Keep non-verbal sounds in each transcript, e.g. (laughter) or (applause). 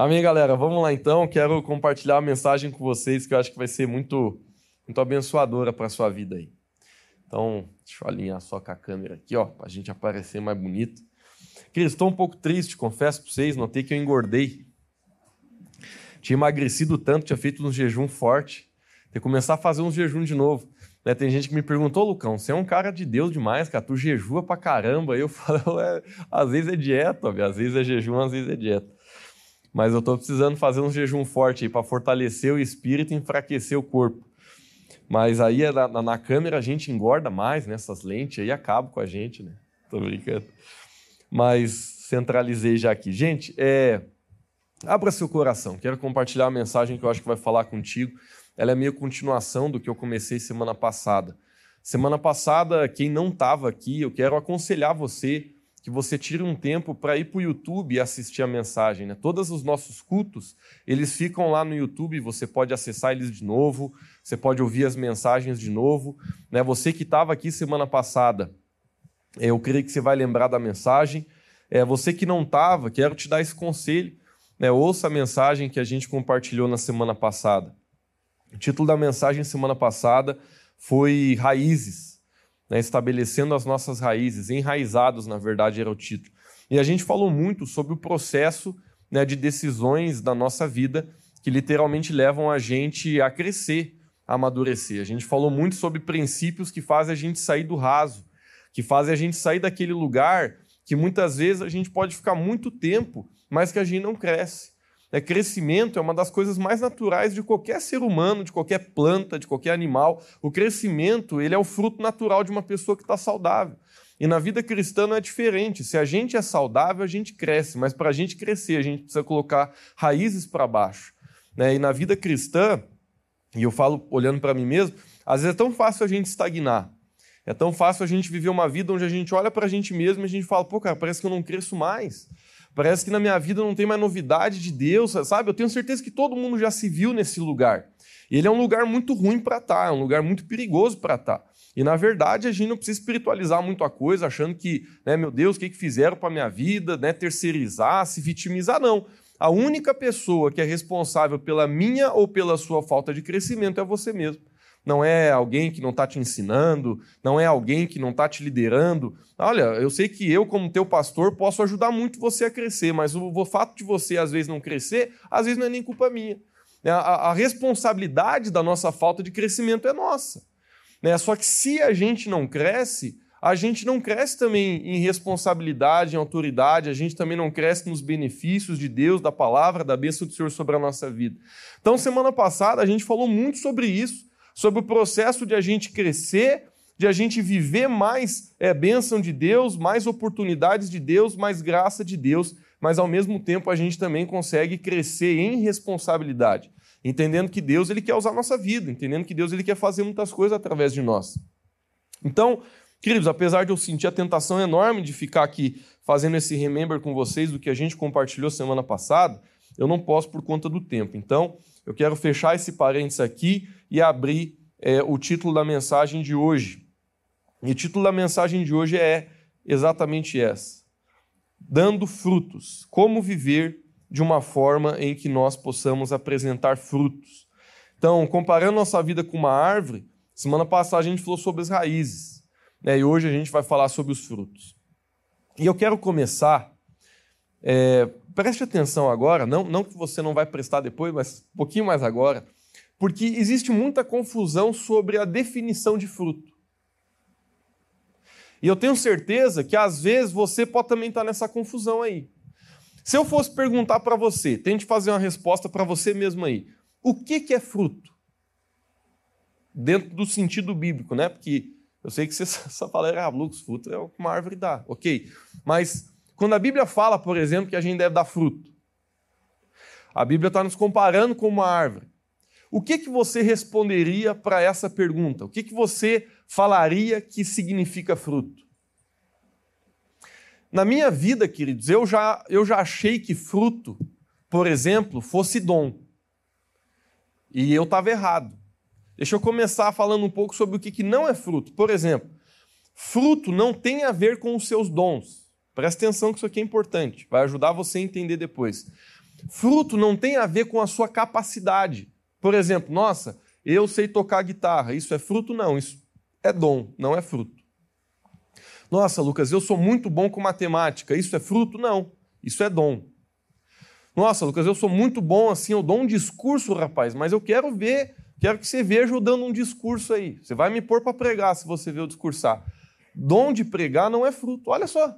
Amém, galera? Vamos lá então. Quero compartilhar uma mensagem com vocês que eu acho que vai ser muito, muito abençoadora para a sua vida aí. Então, deixa eu alinhar só com a câmera aqui, ó, para a gente aparecer mais bonito. Queridos, estou um pouco triste, confesso para vocês, notei que eu engordei. Tinha emagrecido tanto, tinha feito um jejum forte. Tem que começar a fazer um jejum de novo. Né, tem gente que me perguntou, Lucão, você é um cara de Deus demais, cara, tu jejua pra caramba. Eu (laughs) falo, é, às vezes é dieta, às vezes é jejum, às vezes é dieta. Mas eu estou precisando fazer um jejum forte para fortalecer o espírito e enfraquecer o corpo. Mas aí é na, na, câmera a gente engorda mais nessas né, lentes aí acaba com a gente, né? Tô brincando. Mas centralizei já aqui. Gente, é... abra seu coração. Quero compartilhar a mensagem que eu acho que vai falar contigo. Ela é meio continuação do que eu comecei semana passada. Semana passada, quem não estava aqui, eu quero aconselhar você que você tire um tempo para ir para o YouTube e assistir a mensagem. Né? Todos os nossos cultos, eles ficam lá no YouTube, você pode acessar eles de novo, você pode ouvir as mensagens de novo. Né? Você que estava aqui semana passada, eu creio que você vai lembrar da mensagem. É, você que não estava, quero te dar esse conselho. Né? Ouça a mensagem que a gente compartilhou na semana passada. O título da mensagem semana passada foi Raízes né, estabelecendo as nossas raízes, enraizados, na verdade, era o título. E a gente falou muito sobre o processo né, de decisões da nossa vida que literalmente levam a gente a crescer, a amadurecer. A gente falou muito sobre princípios que fazem a gente sair do raso, que fazem a gente sair daquele lugar que muitas vezes a gente pode ficar muito tempo, mas que a gente não cresce. É, crescimento é uma das coisas mais naturais de qualquer ser humano, de qualquer planta, de qualquer animal. O crescimento ele é o fruto natural de uma pessoa que está saudável. E na vida cristã não é diferente. Se a gente é saudável, a gente cresce, mas para a gente crescer, a gente precisa colocar raízes para baixo. Né? E na vida cristã, e eu falo olhando para mim mesmo, às vezes é tão fácil a gente estagnar. É tão fácil a gente viver uma vida onde a gente olha para a gente mesmo e a gente fala, pô, cara, parece que eu não cresço mais. Parece que na minha vida não tem mais novidade de Deus, sabe? Eu tenho certeza que todo mundo já se viu nesse lugar. Ele é um lugar muito ruim para estar, tá, é um lugar muito perigoso para estar. Tá. E na verdade a gente não precisa espiritualizar muito a coisa, achando que, né, meu Deus, o que, que fizeram para minha vida, né, terceirizar, se vitimizar, não. A única pessoa que é responsável pela minha ou pela sua falta de crescimento é você mesmo não é alguém que não está te ensinando, não é alguém que não está te liderando. Olha, eu sei que eu, como teu pastor, posso ajudar muito você a crescer, mas o, fato de você às vezes não crescer, às vezes não é nem culpa minha. É, a, a responsabilidade da nossa falta de crescimento é nossa. Né? Só que se a gente não cresce, a gente não cresce também em responsabilidade, em autoridade, a gente também não cresce nos benefícios de Deus, da palavra, da bênção do Senhor sobre a nossa vida. Então, semana passada, a gente falou muito sobre isso sobre o processo de a gente crescer, de a gente viver mais é, bênção de Deus, mais oportunidades de Deus, mais graça de Deus, mas ao mesmo tempo a gente também consegue crescer em responsabilidade, entendendo que Deus ele quer usar a nossa vida, entendendo que Deus ele quer fazer muitas coisas através de nós. Então, queridos, apesar de eu sentir a tentação enorme de ficar aqui fazendo esse remember com vocês do que a gente compartilhou semana passada, eu não posso por conta do tempo. Então, eu quero fechar esse parênteses aqui e abrir é, o título da mensagem de hoje. E o título da mensagem de hoje é exatamente essa: Dando frutos. Como viver de uma forma em que nós possamos apresentar frutos. Então, comparando nossa vida com uma árvore, semana passada a gente falou sobre as raízes, né? e hoje a gente vai falar sobre os frutos. E eu quero começar é, preste atenção agora, não, não que você não vai prestar depois, mas um pouquinho mais agora, porque existe muita confusão sobre a definição de fruto. E eu tenho certeza que às vezes você pode também estar nessa confusão aí. Se eu fosse perguntar para você, tente fazer uma resposta para você mesmo aí. O que, que é fruto? Dentro do sentido bíblico, né? Porque eu sei que você (laughs) só fala, ah, Lucas, fruto é o que uma árvore dá. Ok. Mas quando a Bíblia fala, por exemplo, que a gente deve dar fruto, a Bíblia está nos comparando com uma árvore. O que, que você responderia para essa pergunta? O que, que você falaria que significa fruto? Na minha vida, queridos, eu já, eu já achei que fruto, por exemplo, fosse dom. E eu estava errado. Deixa eu começar falando um pouco sobre o que, que não é fruto. Por exemplo, fruto não tem a ver com os seus dons. Presta atenção que isso aqui é importante, vai ajudar você a entender depois. Fruto não tem a ver com a sua capacidade. Por exemplo, nossa, eu sei tocar guitarra, isso é fruto? Não, isso é dom, não é fruto. Nossa, Lucas, eu sou muito bom com matemática, isso é fruto? Não, isso é dom. Nossa, Lucas, eu sou muito bom assim, eu dou um discurso, rapaz, mas eu quero ver, quero que você veja eu dando um discurso aí. Você vai me pôr para pregar se você ver eu discursar. Dom de pregar não é fruto. Olha só.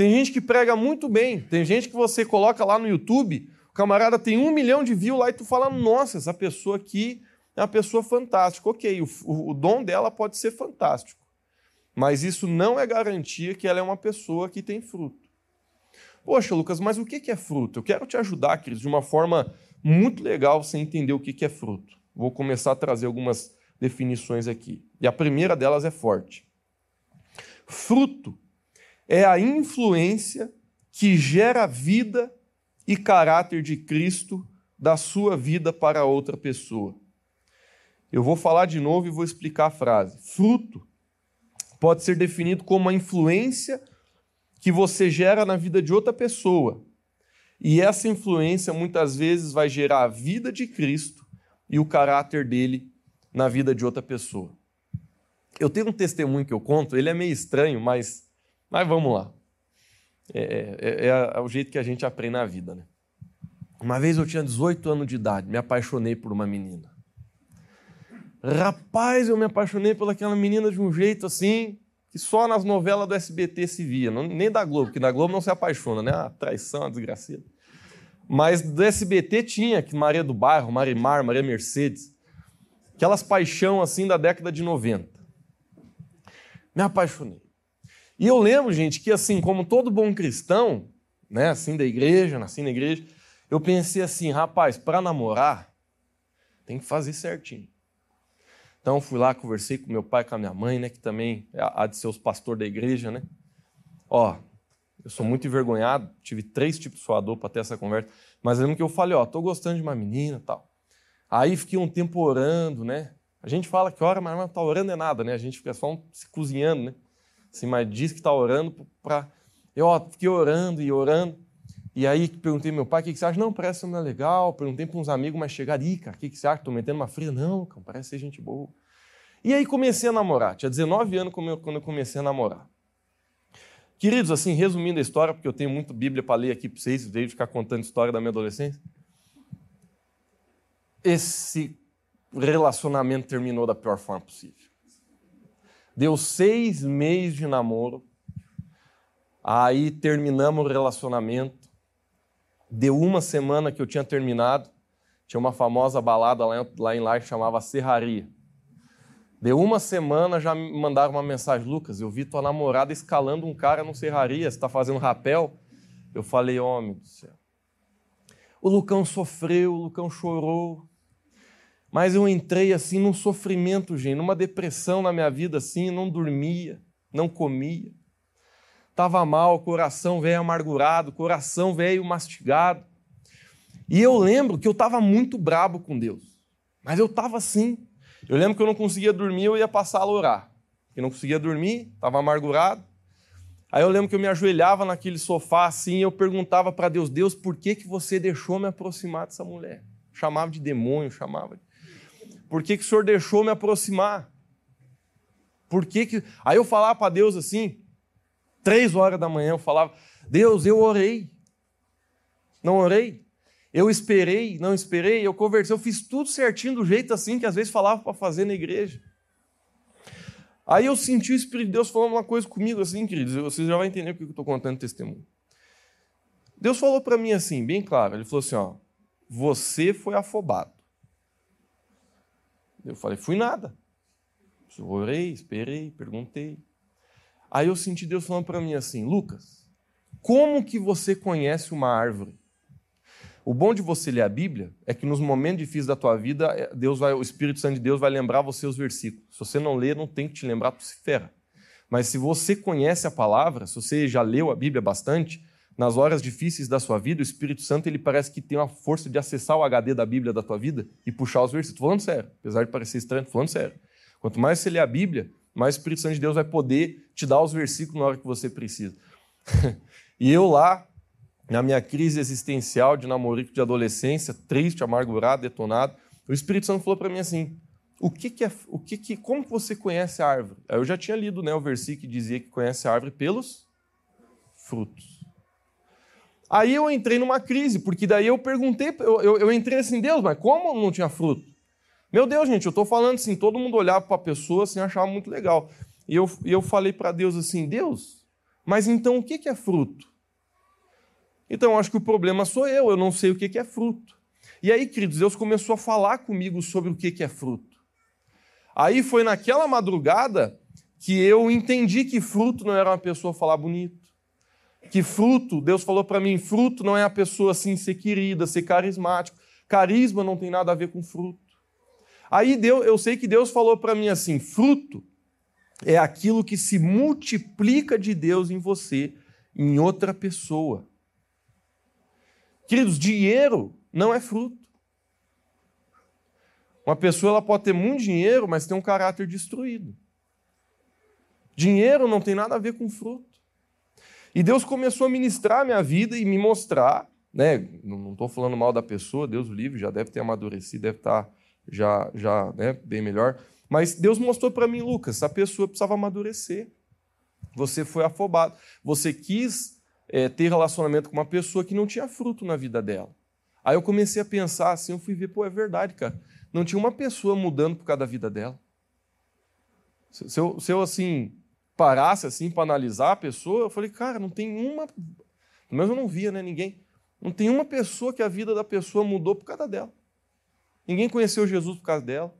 Tem gente que prega muito bem, tem gente que você coloca lá no YouTube, o camarada tem um milhão de views lá e tu fala, nossa, essa pessoa aqui é uma pessoa fantástica. Ok, o, o, dom dela pode ser fantástico, mas isso não é garantia que ela é uma pessoa que tem fruto. Poxa, Lucas, mas o que é fruto? Eu quero te ajudar, queridos, de uma forma muito legal você entender o que é fruto. Vou começar a trazer algumas definições aqui. E a primeira delas é forte. Fruto é a influência que gera vida e caráter de Cristo da sua vida para outra pessoa. Eu vou falar de novo e vou explicar a frase. Fruto pode ser definido como a influência que você gera na vida de outra pessoa. E essa influência muitas vezes vai gerar a vida de Cristo e o caráter dele na vida de outra pessoa. Eu tenho um testemunho que eu conto, ele é meio estranho, mas, mas vamos lá. É, é, é, é o jeito que a gente aprende na vida, né? Uma vez eu tinha 18 anos de idade, me apaixonei por uma menina. Rapaz, eu me apaixonei pelaquela menina de um jeito assim, que só nas novelas do SBT se via, não, nem da Globo, porque da Globo não se apaixona, né? A traição, a desgraceira. Mas do SBT tinha, que Maria do Bairro, Marimar, Maria Mercedes, aquelas paixão assim da década de 90. Me apaixonei. E eu lembro, gente, que assim, como todo bom cristão, né, assim da igreja, nasci na igreja, eu pensei assim, rapaz, para namorar, tem que fazer certinho. Então fui lá, conversei com meu pai, com a minha mãe, né, que também é há de ser os pastor da igreja, né? Ó, eu sou muito envergonhado, tive três tipos de suador para ter essa conversa, mas lembro que eu falei, ó, tô gostando de uma menina, tal. Aí fiquei um tempo orando, né? A gente fala que ora, mas não tá orando é nada, né? A gente fica só se cozinhando, né? Assim, mas diz que tá orando para eu ó, fiquei orando e orando. E aí perguntei meu pai, o que, que você acha? Não, parece ser legal. Perguntei para uns amigos, mas chegaram, ih, cara, o que, que você acha? Estou metendo uma fria? Não, cara, parece ser gente boa. E aí comecei a namorar. Tinha 19 anos quando eu comecei a namorar. Queridos, assim, resumindo a história, porque eu tenho muito Bíblia para ler aqui para vocês, veio ficar contando história da minha adolescência. Esse relacionamento terminou da pior forma possível. Deu seis meses de namoro, aí terminamos o relacionamento. Deu uma semana que eu tinha terminado, tinha uma famosa balada lá em lá que chamava Serraria. Deu uma semana, já me mandaram uma mensagem, Lucas, eu vi tua namorada escalando um cara no Serraria, você está fazendo rapel? Eu falei, homem do céu. O Lucão sofreu, o Lucão chorou, mas eu entrei assim num sofrimento, gente, numa depressão na minha vida assim, não dormia, não comia estava mal, coração velho amargurado, coração velho mastigado. E eu lembro que eu estava muito brabo com Deus. Mas eu estava assim. Eu lembro que eu não conseguia dormir, eu ia passar a orar. Eu não conseguia dormir, estava amargurado. Aí eu lembro que eu me ajoelhava naquele sofá assim e eu perguntava para Deus: Deus, por que, que você deixou me aproximar dessa mulher? Chamava de demônio, chamava de. Por que, que o Senhor deixou me aproximar? Por que, que. Aí eu falava para Deus assim: Três horas da manhã eu falava: Deus, eu orei. Não orei. Eu esperei, não esperei, eu conversei, eu fiz tudo certinho do jeito assim que às vezes falava para fazer na igreja. Aí eu senti o Espírito de Deus falando uma coisa comigo assim, queridos, vocês já vão entender porque eu estou contando testemunho. Deus falou para mim assim, bem claro, ele falou assim, ó, você foi afobado. Eu falei, fui nada. Eu orei, esperei, perguntei. Aí eu senti Deus falando para mim assim: Lucas, como que você conhece uma árvore? O bom de você ler a Bíblia é que nos momentos difíceis da tua vida, é, Deus vai, o Espírito Santo de Deus vai lembrar você os versículos. Se você não ler, não tem que te lembrar, tu se ferra. Mas se você conhece a palavra, se você já leu a Bíblia bastante, nas horas difíceis da sua vida, o Espírito Santo ele parece que tem uma força de acessar o HD da Bíblia da tua vida e puxar os versículos. Estou falando sério, apesar de parecer estranho, estou falando sério. Quanto mais você lê a Bíblia, mais o Espírito Santo de Deus vai poder te dar os versículos na hora que você precisa. (laughs) e eu lá, na minha crise existencial de namorico de adolescência, triste, amargurado, detonado, o Espírito Santo falou para mim assim: o que, que é, o que, que, como que você conhece a árvore? Eu já tinha lido, né, o versículo que dizia que conhece a árvore pelos frutos. Aí eu entrei numa crise, porque daí eu perguntei, eu, eu, eu entrei assim, Deus, mas como não tinha fruto? Meu Deus, gente, eu estou falando assim, todo mundo olhava para a pessoa assim, achava muito legal. E eu, eu falei para Deus assim, Deus, mas então o que, que é fruto? Então, acho que o problema sou eu, eu não sei o que, que é fruto. E aí, queridos, Deus começou a falar comigo sobre o que, que é fruto. Aí foi naquela madrugada que eu entendi que fruto não era uma pessoa falar bonito que fruto, Deus falou para mim, fruto não é a pessoa assim ser querida, ser carismático. Carisma não tem nada a ver com fruto. Aí Deus, eu sei que Deus falou para mim assim, fruto é aquilo que se multiplica de Deus em você, em outra pessoa. Queridos, dinheiro não é fruto. Uma pessoa ela pode ter muito dinheiro, mas tem um caráter destruído. Dinheiro não tem nada a ver com fruto. E Deus começou a ministrar a minha vida e me mostrar, né? Não estou falando mal da pessoa, Deus o livre, já deve ter amadurecido, deve estar tá já, já né, bem melhor. Mas Deus mostrou para mim, Lucas, essa pessoa precisava amadurecer. Você foi afobado. Você quis é, ter relacionamento com uma pessoa que não tinha fruto na vida dela. Aí eu comecei a pensar assim, eu fui ver, pô, é verdade, cara. Não tinha uma pessoa mudando por causa da vida dela. Se eu, se eu assim, parasse assim para analisar a pessoa, eu falei, cara, não tem uma. Mas eu não via, né? Ninguém. Não tem uma pessoa que a vida da pessoa mudou por causa dela. Ninguém conheceu Jesus por causa dela.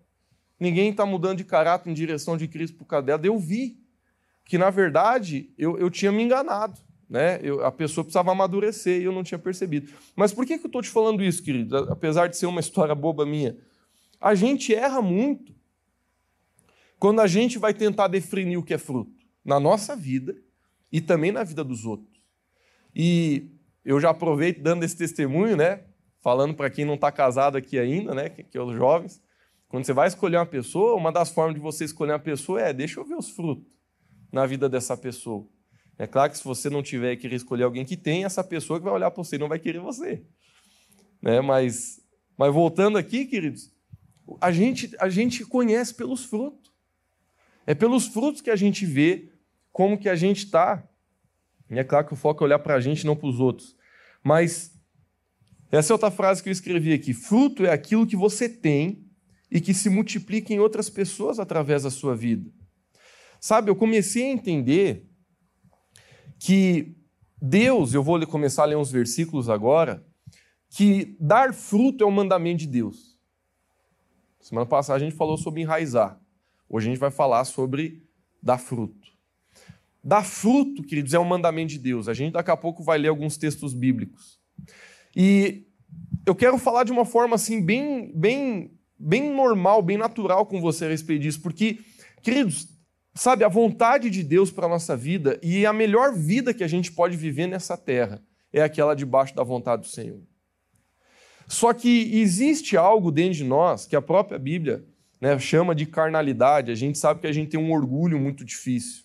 Ninguém está mudando de caráter em direção de Cristo por causa dela. Eu vi que, na verdade, eu, eu tinha me enganado. Né? Eu, a pessoa precisava amadurecer e eu não tinha percebido. Mas por que, que eu estou te falando isso, querido? Apesar de ser uma (laughs) história boba minha. A gente erra muito quando a gente vai tentar definir o que é fruto na nossa vida e também na vida dos outros. E eu já aproveito dando esse testemunho, né? Falando para quem não está casado aqui ainda, né? Que, que é os jovens. Quando você vai escolher uma pessoa, uma das formas de você escolher uma pessoa é deixa eu ver os frutos na vida dessa pessoa. É claro que se você não tiver que escolher alguém que tem, essa pessoa que vai olhar para você não vai querer você. Né? Mas, mas voltando aqui, queridos, a gente, a gente conhece pelos frutos. É pelos frutos que a gente vê como que a gente está. E é claro que o foco é olhar para a gente, não para os outros. Mas essa é outra frase que eu escrevi aqui. Fruto é aquilo que você tem e que se multiplica em outras pessoas através da sua vida. Sabe, eu comecei a entender que Deus, eu vou começar a ler uns versículos agora, que dar fruto é um mandamento de Deus. Semana passada a gente falou sobre enraizar. Hoje a gente vai falar sobre dar fruto. Dar fruto, queridos, é um mandamento de Deus. A gente daqui a pouco vai ler alguns textos bíblicos. E eu quero falar de uma forma assim bem, bem, bem normal, bem natural com você a respeito disso, porque, queridos, sabe, a vontade de Deus para a nossa vida e a melhor vida que a gente pode viver nessa terra é aquela debaixo da vontade do Senhor. Só que existe algo dentro de nós que a própria Bíblia né, chama de carnalidade. A gente sabe que a gente tem um orgulho muito difícil.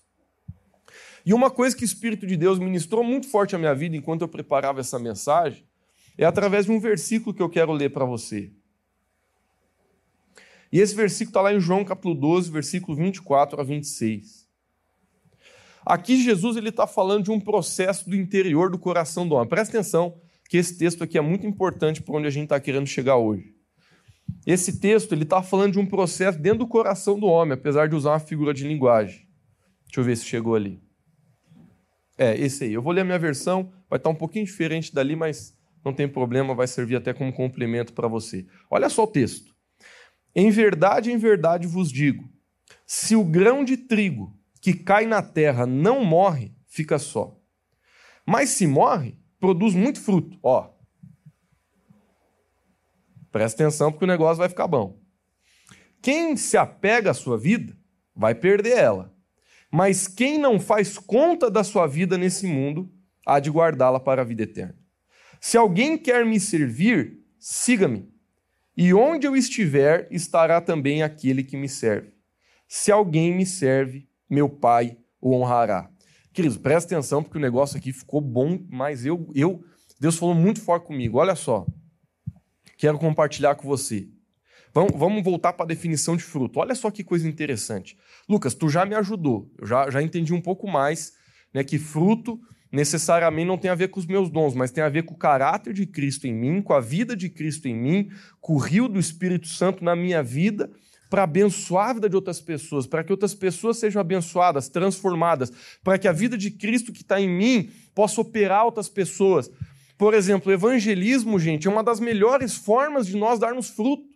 E uma coisa que o Espírito de Deus ministrou muito forte à minha vida enquanto eu preparava essa mensagem é através de um versículo que eu quero ler para você. E esse versículo está lá em João capítulo 12, versículo 24 a 26. Aqui Jesus ele está falando de um processo do interior do coração do homem. Presta atenção que esse texto aqui é muito importante para onde a gente está querendo chegar hoje. Esse texto ele está falando de um processo dentro do coração do homem, apesar de usar uma figura de linguagem. Deixa eu ver se chegou ali. É, esse aí. Eu vou ler a minha versão, vai estar um pouquinho diferente dali, mas não tem problema, vai servir até como complemento para você. Olha só o texto. Em verdade, em verdade vos digo: se o grão de trigo que cai na terra não morre, fica só. Mas se morre, produz muito fruto. Ó. Presta atenção porque o negócio vai ficar bom. Quem se apega à sua vida, vai perder ela. Mas quem não faz conta da sua vida nesse mundo, há de guardá-la para a vida eterna. Se alguém quer me servir, siga-me. E onde eu estiver, estará também aquele que me serve. Se alguém me serve, meu Pai o honrará. Queridos, presta atenção, porque o negócio aqui ficou bom, mas eu, eu Deus falou muito forte comigo. Olha só. Quero compartilhar com você. Vamos voltar para a definição de fruto. Olha só que coisa interessante. Lucas, tu já me ajudou. Eu já, já entendi um pouco mais né, que fruto necessariamente não tem a ver com os meus dons, mas tem a ver com o caráter de Cristo em mim, com a vida de Cristo em mim, com o rio do Espírito Santo na minha vida, para abençoar a vida de outras pessoas, para que outras pessoas sejam abençoadas, transformadas, para que a vida de Cristo que está em mim possa operar outras pessoas. Por exemplo, evangelismo, gente, é uma das melhores formas de nós darmos fruto.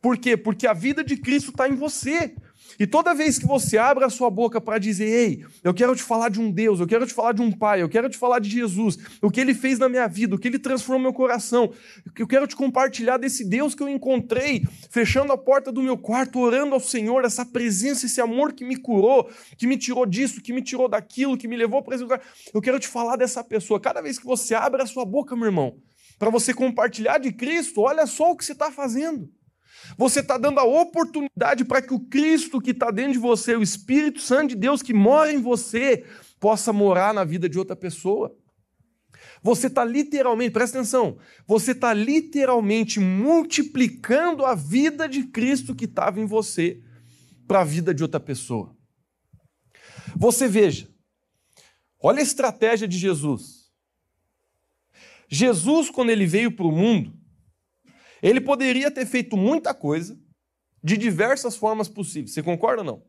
Por quê? Porque a vida de Cristo está em você. E toda vez que você abre a sua boca para dizer, ei, eu quero te falar de um Deus, eu quero te falar de um Pai, eu quero te falar de Jesus, o que ele fez na minha vida, o que ele transformou meu coração, eu quero te compartilhar desse Deus que eu encontrei, fechando a porta do meu quarto, orando ao Senhor, essa presença, esse amor que me curou, que me tirou disso, que me tirou daquilo, que me levou para esse lugar. Eu quero te falar dessa pessoa. Cada vez que você abre a sua boca, meu irmão, para você compartilhar de Cristo, olha só o que você está fazendo. Você está dando a oportunidade para que o Cristo que está dentro de você, o Espírito Santo de Deus que mora em você, possa morar na vida de outra pessoa. Você está literalmente, presta atenção, você está literalmente multiplicando a vida de Cristo que estava em você para a vida de outra pessoa. Você veja, olha a estratégia de Jesus. Jesus, quando ele veio para o mundo, ele poderia ter feito muita coisa de diversas formas possíveis. Você concorda ou não?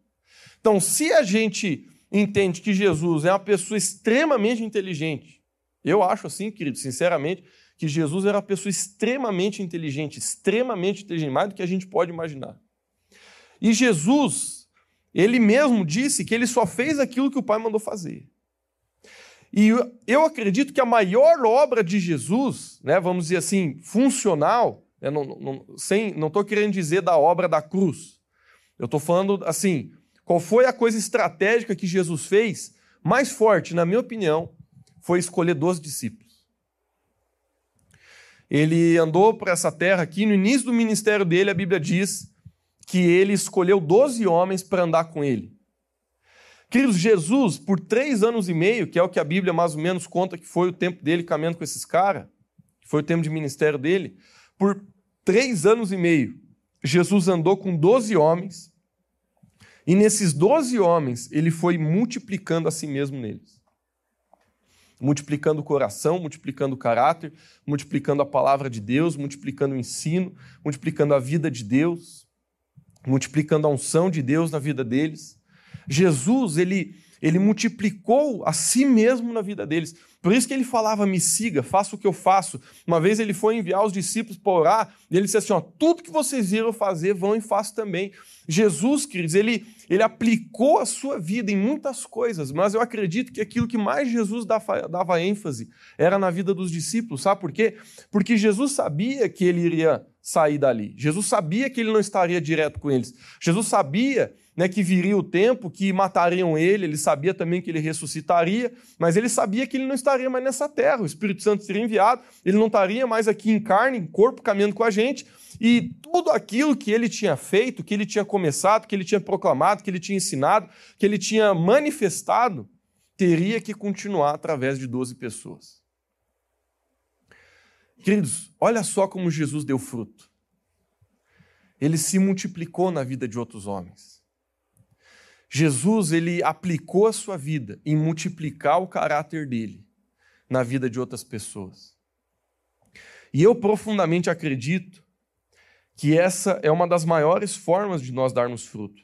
Então, se a gente entende que Jesus é uma pessoa extremamente inteligente, eu acho assim, querido, sinceramente, que Jesus era uma pessoa extremamente inteligente, extremamente inteligente, mais do que a gente pode imaginar. E Jesus, ele mesmo disse que ele só fez aquilo que o Pai mandou fazer. E eu acredito que a maior obra de Jesus, né, vamos dizer assim, funcional, eu não estou não, sem, não querendo dizer da obra da cruz. Eu estou falando assim: qual foi a coisa estratégica que Jesus fez mais forte, na minha opinião, foi escolher 12 discípulos. Ele andou por essa terra aqui, no início do ministério dele, a Bíblia diz que ele escolheu 12 homens para andar com ele. Queridos, Jesus, por três anos e meio, que é o que a Bíblia mais ou menos conta que foi o tempo dele caminhando com esses caras, que foi o tempo de ministério dele, por três anos e meio, Jesus andou com doze homens, e nesses doze homens, ele foi multiplicando a si mesmo neles. Multiplicando o coração, multiplicando o caráter, multiplicando a palavra de Deus, multiplicando o ensino, multiplicando a vida de Deus, multiplicando a unção de Deus na vida deles. Jesus, ele, ele multiplicou a si mesmo na vida deles. Por isso que ele falava: me siga, faça o que eu faço. Uma vez ele foi enviar os discípulos para orar, e ele disse assim: ó, tudo que vocês viram fazer, vão e façam também. Jesus, queridos, ele, ele aplicou a sua vida em muitas coisas, mas eu acredito que aquilo que mais Jesus dava, dava ênfase era na vida dos discípulos. Sabe por quê? Porque Jesus sabia que ele iria sair dali. Jesus sabia que ele não estaria direto com eles. Jesus sabia né, que viria o tempo que matariam ele, ele sabia também que ele ressuscitaria, mas ele sabia que ele não estaria mais nessa terra, o Espírito Santo seria enviado, ele não estaria mais aqui em carne, em corpo, caminhando com a gente, e tudo aquilo que ele tinha feito, que ele tinha começado, que ele tinha proclamado, que ele tinha ensinado, que ele tinha manifestado, teria que continuar através de 12 pessoas. Queridos, olha só como Jesus deu fruto. Ele se multiplicou na vida de outros homens. Jesus ele aplicou a sua vida em multiplicar o caráter dele na vida de outras pessoas. E eu profundamente acredito que essa é uma das maiores formas de nós darmos fruto.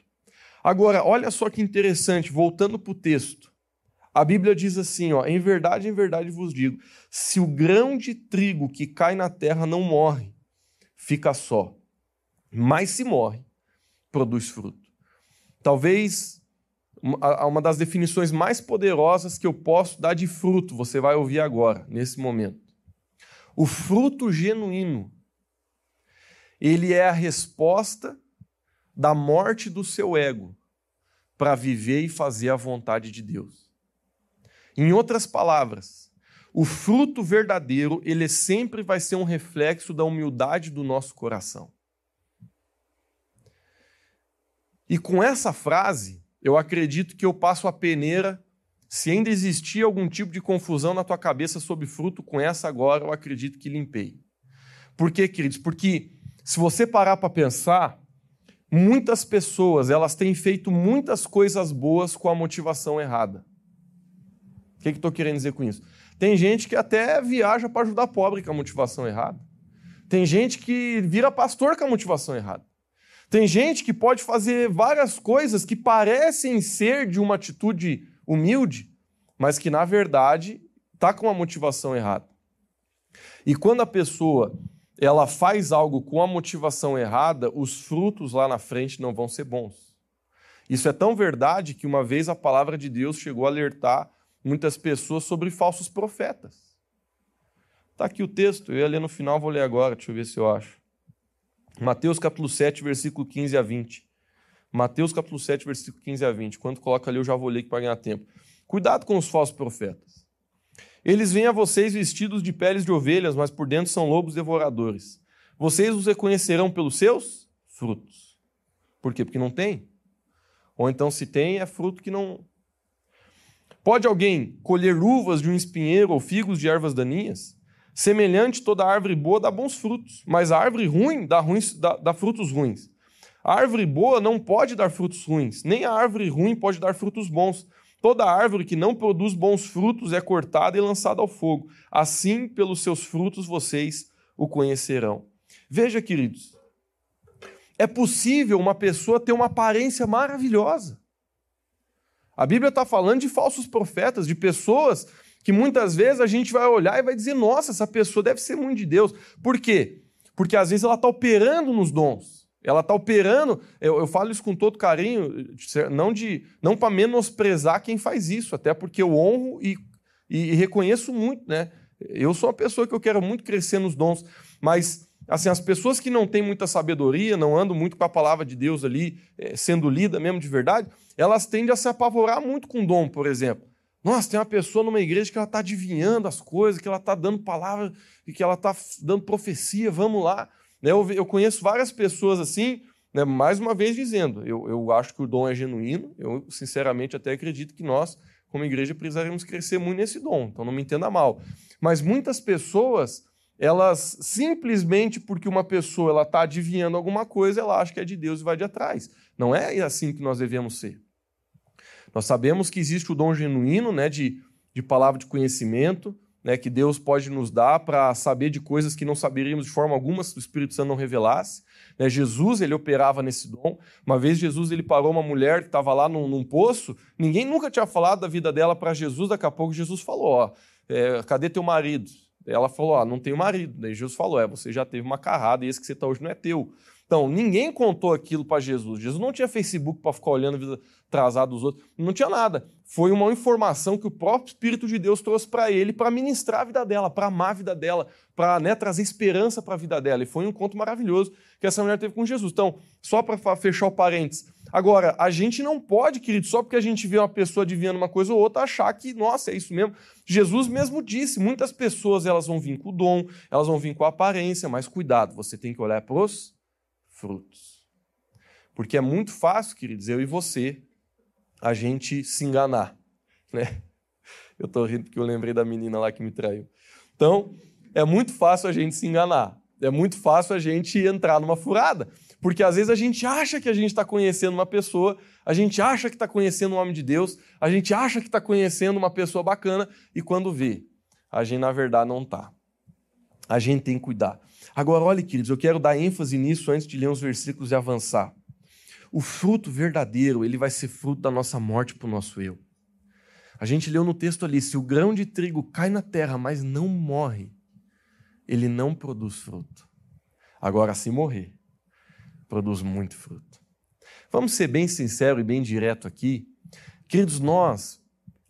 Agora, olha só que interessante, voltando para o texto. A Bíblia diz assim: ó, em verdade, em verdade vos digo: se o grão de trigo que cai na terra não morre, fica só. Mas se morre, produz fruto. Talvez uma das definições mais poderosas que eu posso dar de fruto, você vai ouvir agora, nesse momento. O fruto genuíno, ele é a resposta da morte do seu ego para viver e fazer a vontade de Deus. Em outras palavras, o fruto verdadeiro, ele sempre vai ser um reflexo da humildade do nosso coração. E com essa frase, eu acredito que eu passo a peneira se ainda existia algum tipo de confusão na tua cabeça sobre fruto, com essa agora eu acredito que limpei. Por quê, queridos? Porque se você parar para pensar, muitas pessoas elas têm feito muitas coisas boas com a motivação errada. O que, que estou querendo dizer com isso? Tem gente que até viaja para ajudar pobre com a motivação errada. Tem gente que vira pastor com a motivação errada. Tem gente que pode fazer várias coisas que parecem ser de uma atitude humilde, mas que na verdade está com a motivação errada. E quando a pessoa ela faz algo com a motivação errada, os frutos lá na frente não vão ser bons. Isso é tão verdade que uma vez a palavra de Deus chegou a alertar muitas pessoas sobre falsos profetas. Está aqui o texto, eu ia ler no final, vou ler agora, deixa eu ver se eu acho. Mateus capítulo 7, versículo 15 a 20. Mateus capítulo 7, versículo 15 a 20. Quando coloca ali, eu já vou ler para ganhar tempo. Cuidado com os falsos profetas. Eles vêm a vocês vestidos de peles de ovelhas, mas por dentro são lobos devoradores. Vocês os reconhecerão pelos seus frutos. Por quê? Porque não tem. Ou então, se tem, é fruto que não. Pode alguém colher uvas de um espinheiro ou figos de ervas daninhas? Semelhante, toda árvore boa dá bons frutos, mas a árvore ruim dá, ruins, dá, dá frutos ruins. A árvore boa não pode dar frutos ruins, nem a árvore ruim pode dar frutos bons. Toda árvore que não produz bons frutos é cortada e lançada ao fogo. Assim, pelos seus frutos vocês o conhecerão. Veja, queridos, é possível uma pessoa ter uma aparência maravilhosa. A Bíblia está falando de falsos profetas, de pessoas que muitas vezes a gente vai olhar e vai dizer: nossa, essa pessoa deve ser muito de Deus. Por quê? Porque às vezes ela está operando nos dons. Ela está operando, eu, eu, falo isso com todo carinho, não de não para menosprezar quem faz isso, até porque eu honro e, e, e, reconheço muito, né? Eu sou uma pessoa que eu quero muito crescer nos dons, mas assim as pessoas que não têm muita sabedoria, não andam muito com a palavra de Deus ali é, sendo lida mesmo de verdade, elas tendem a se apavorar muito com dom, por exemplo. Nossa, tem uma pessoa numa igreja que ela está adivinhando as coisas, que ela está dando palavra e que ela está dando profecia, vamos lá. Né, eu, conheço várias pessoas assim, né, mais uma vez dizendo, eu, eu acho que o dom é genuíno, eu sinceramente até acredito que nós, como igreja, precisaremos crescer muito nesse dom, então não me entenda mal. Mas muitas pessoas, elas simplesmente porque uma pessoa ela está adivinhando alguma coisa, ela acha que é de Deus e vai de atrás. Não é assim que nós devemos ser. Nós sabemos que existe o dom genuíno né, de, de palavra de conhecimento, né, que Deus pode nos dar para saber de coisas que não saberíamos de forma alguma se o Espírito Santo não revelasse. Né, Jesus ele operava nesse dom. Uma vez Jesus ele parou uma mulher que estava lá num, num, poço. Ninguém nunca tinha falado da vida dela para Jesus. Daqui a pouco Jesus falou: ó, é, cadê teu marido? Ela falou: ó, não tenho marido. Daí Jesus falou: é, você já teve uma carrada e esse que você está hoje não é teu. Então, ninguém contou aquilo para Jesus. Jesus não tinha Facebook para ficar olhando a vida atrasada dos outros. Não tinha nada. Foi uma informação que o próprio Espírito de Deus trouxe para ele para ministrar a vida dela, para amar a vida dela, para né, trazer esperança para a vida dela. E foi um encontro maravilhoso que essa mulher teve com Jesus. Então, só para fechar o parênteses. Agora, a gente não pode, querido, só porque a gente vê uma pessoa adivinhando uma coisa ou outra, achar que, nossa, é isso mesmo. Jesus mesmo disse: muitas pessoas elas vão vir com o dom, elas vão vir com a aparência, mas cuidado, você tem que olhar para os frutos. Porque é muito fácil, queridos, eu e você, a gente se enganar. (laughs) Né? Eu estou rindo porque eu lembrei da menina lá que me traiu. Então, é muito fácil a gente se enganar. É muito fácil a gente entrar numa furada. Porque às vezes a gente acha que a gente está conhecendo uma pessoa, a gente acha que está conhecendo um homem de Deus, a gente acha que está conhecendo uma pessoa bacana, e quando vê, a gente na verdade não está. A gente tem que cuidar. Agora, olha, queridos, eu quero dar ênfase nisso antes de ler os versículos e avançar. O fruto verdadeiro, ele vai ser fruto da nossa morte para o nosso eu. A gente leu no texto ali: se o grão de trigo cai na terra, mas não morre, ele não produz fruto. Agora, se morrer, produz muito fruto. Vamos ser bem sinceros e bem direto aqui. Queridos, nós,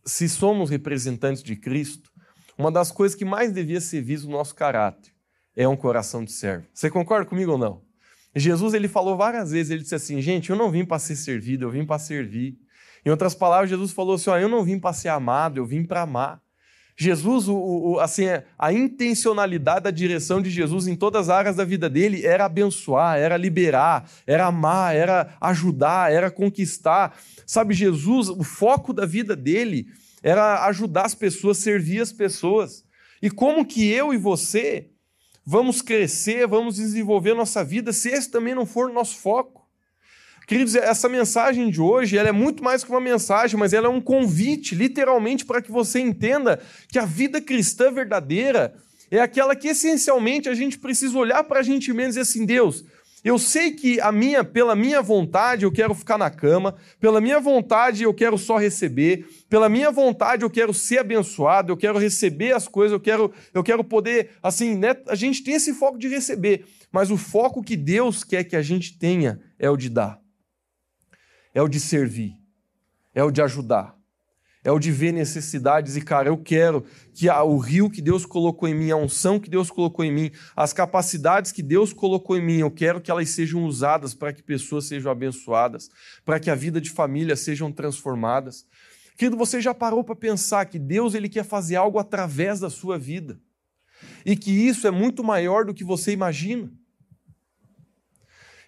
se somos representantes de Cristo, uma das coisas que mais devia ser visto no nosso caráter é um coração de servo. Você concorda comigo ou não? Jesus ele falou várias vezes, ele disse assim, gente, eu não vim para ser servido, eu vim para servir. Em outras palavras, Jesus falou assim, ó, eu não vim para ser amado, eu vim para amar. Jesus, o, o, assim, a intencionalidade da direção de Jesus em todas as áreas da vida dele era abençoar, era liberar, era amar, era ajudar, era conquistar. Sabe, Jesus, o foco da vida dele era ajudar as pessoas, servir as pessoas. E como que eu e você vamos crescer, vamos desenvolver nossa vida se esse também não for o nosso foco? Queridos, essa mensagem de hoje ela é muito mais que uma mensagem, mas ela é um convite, literalmente, para que você entenda que a vida cristã verdadeira é aquela que essencialmente a gente precisa olhar para a gente mesmo e dizer assim: Deus, eu sei que a minha, pela minha vontade eu quero ficar na cama, pela minha vontade eu quero só receber, pela minha vontade eu quero ser abençoado, eu quero receber as coisas, eu quero, eu quero poder, assim, né? A gente tem esse foco de receber, mas o foco que Deus quer que a gente tenha é o de dar é o de servir, é o de ajudar, é o de ver necessidades e, cara, eu quero que a, o rio que Deus colocou em mim, a unção que Deus colocou em mim, as capacidades que Deus colocou em mim, eu quero que elas sejam usadas para que pessoas sejam abençoadas, para que a vida de família sejam transformadas. Querido, você já parou para pensar que Deus ele quer fazer algo através da sua vida e que isso é muito maior do que você imagina?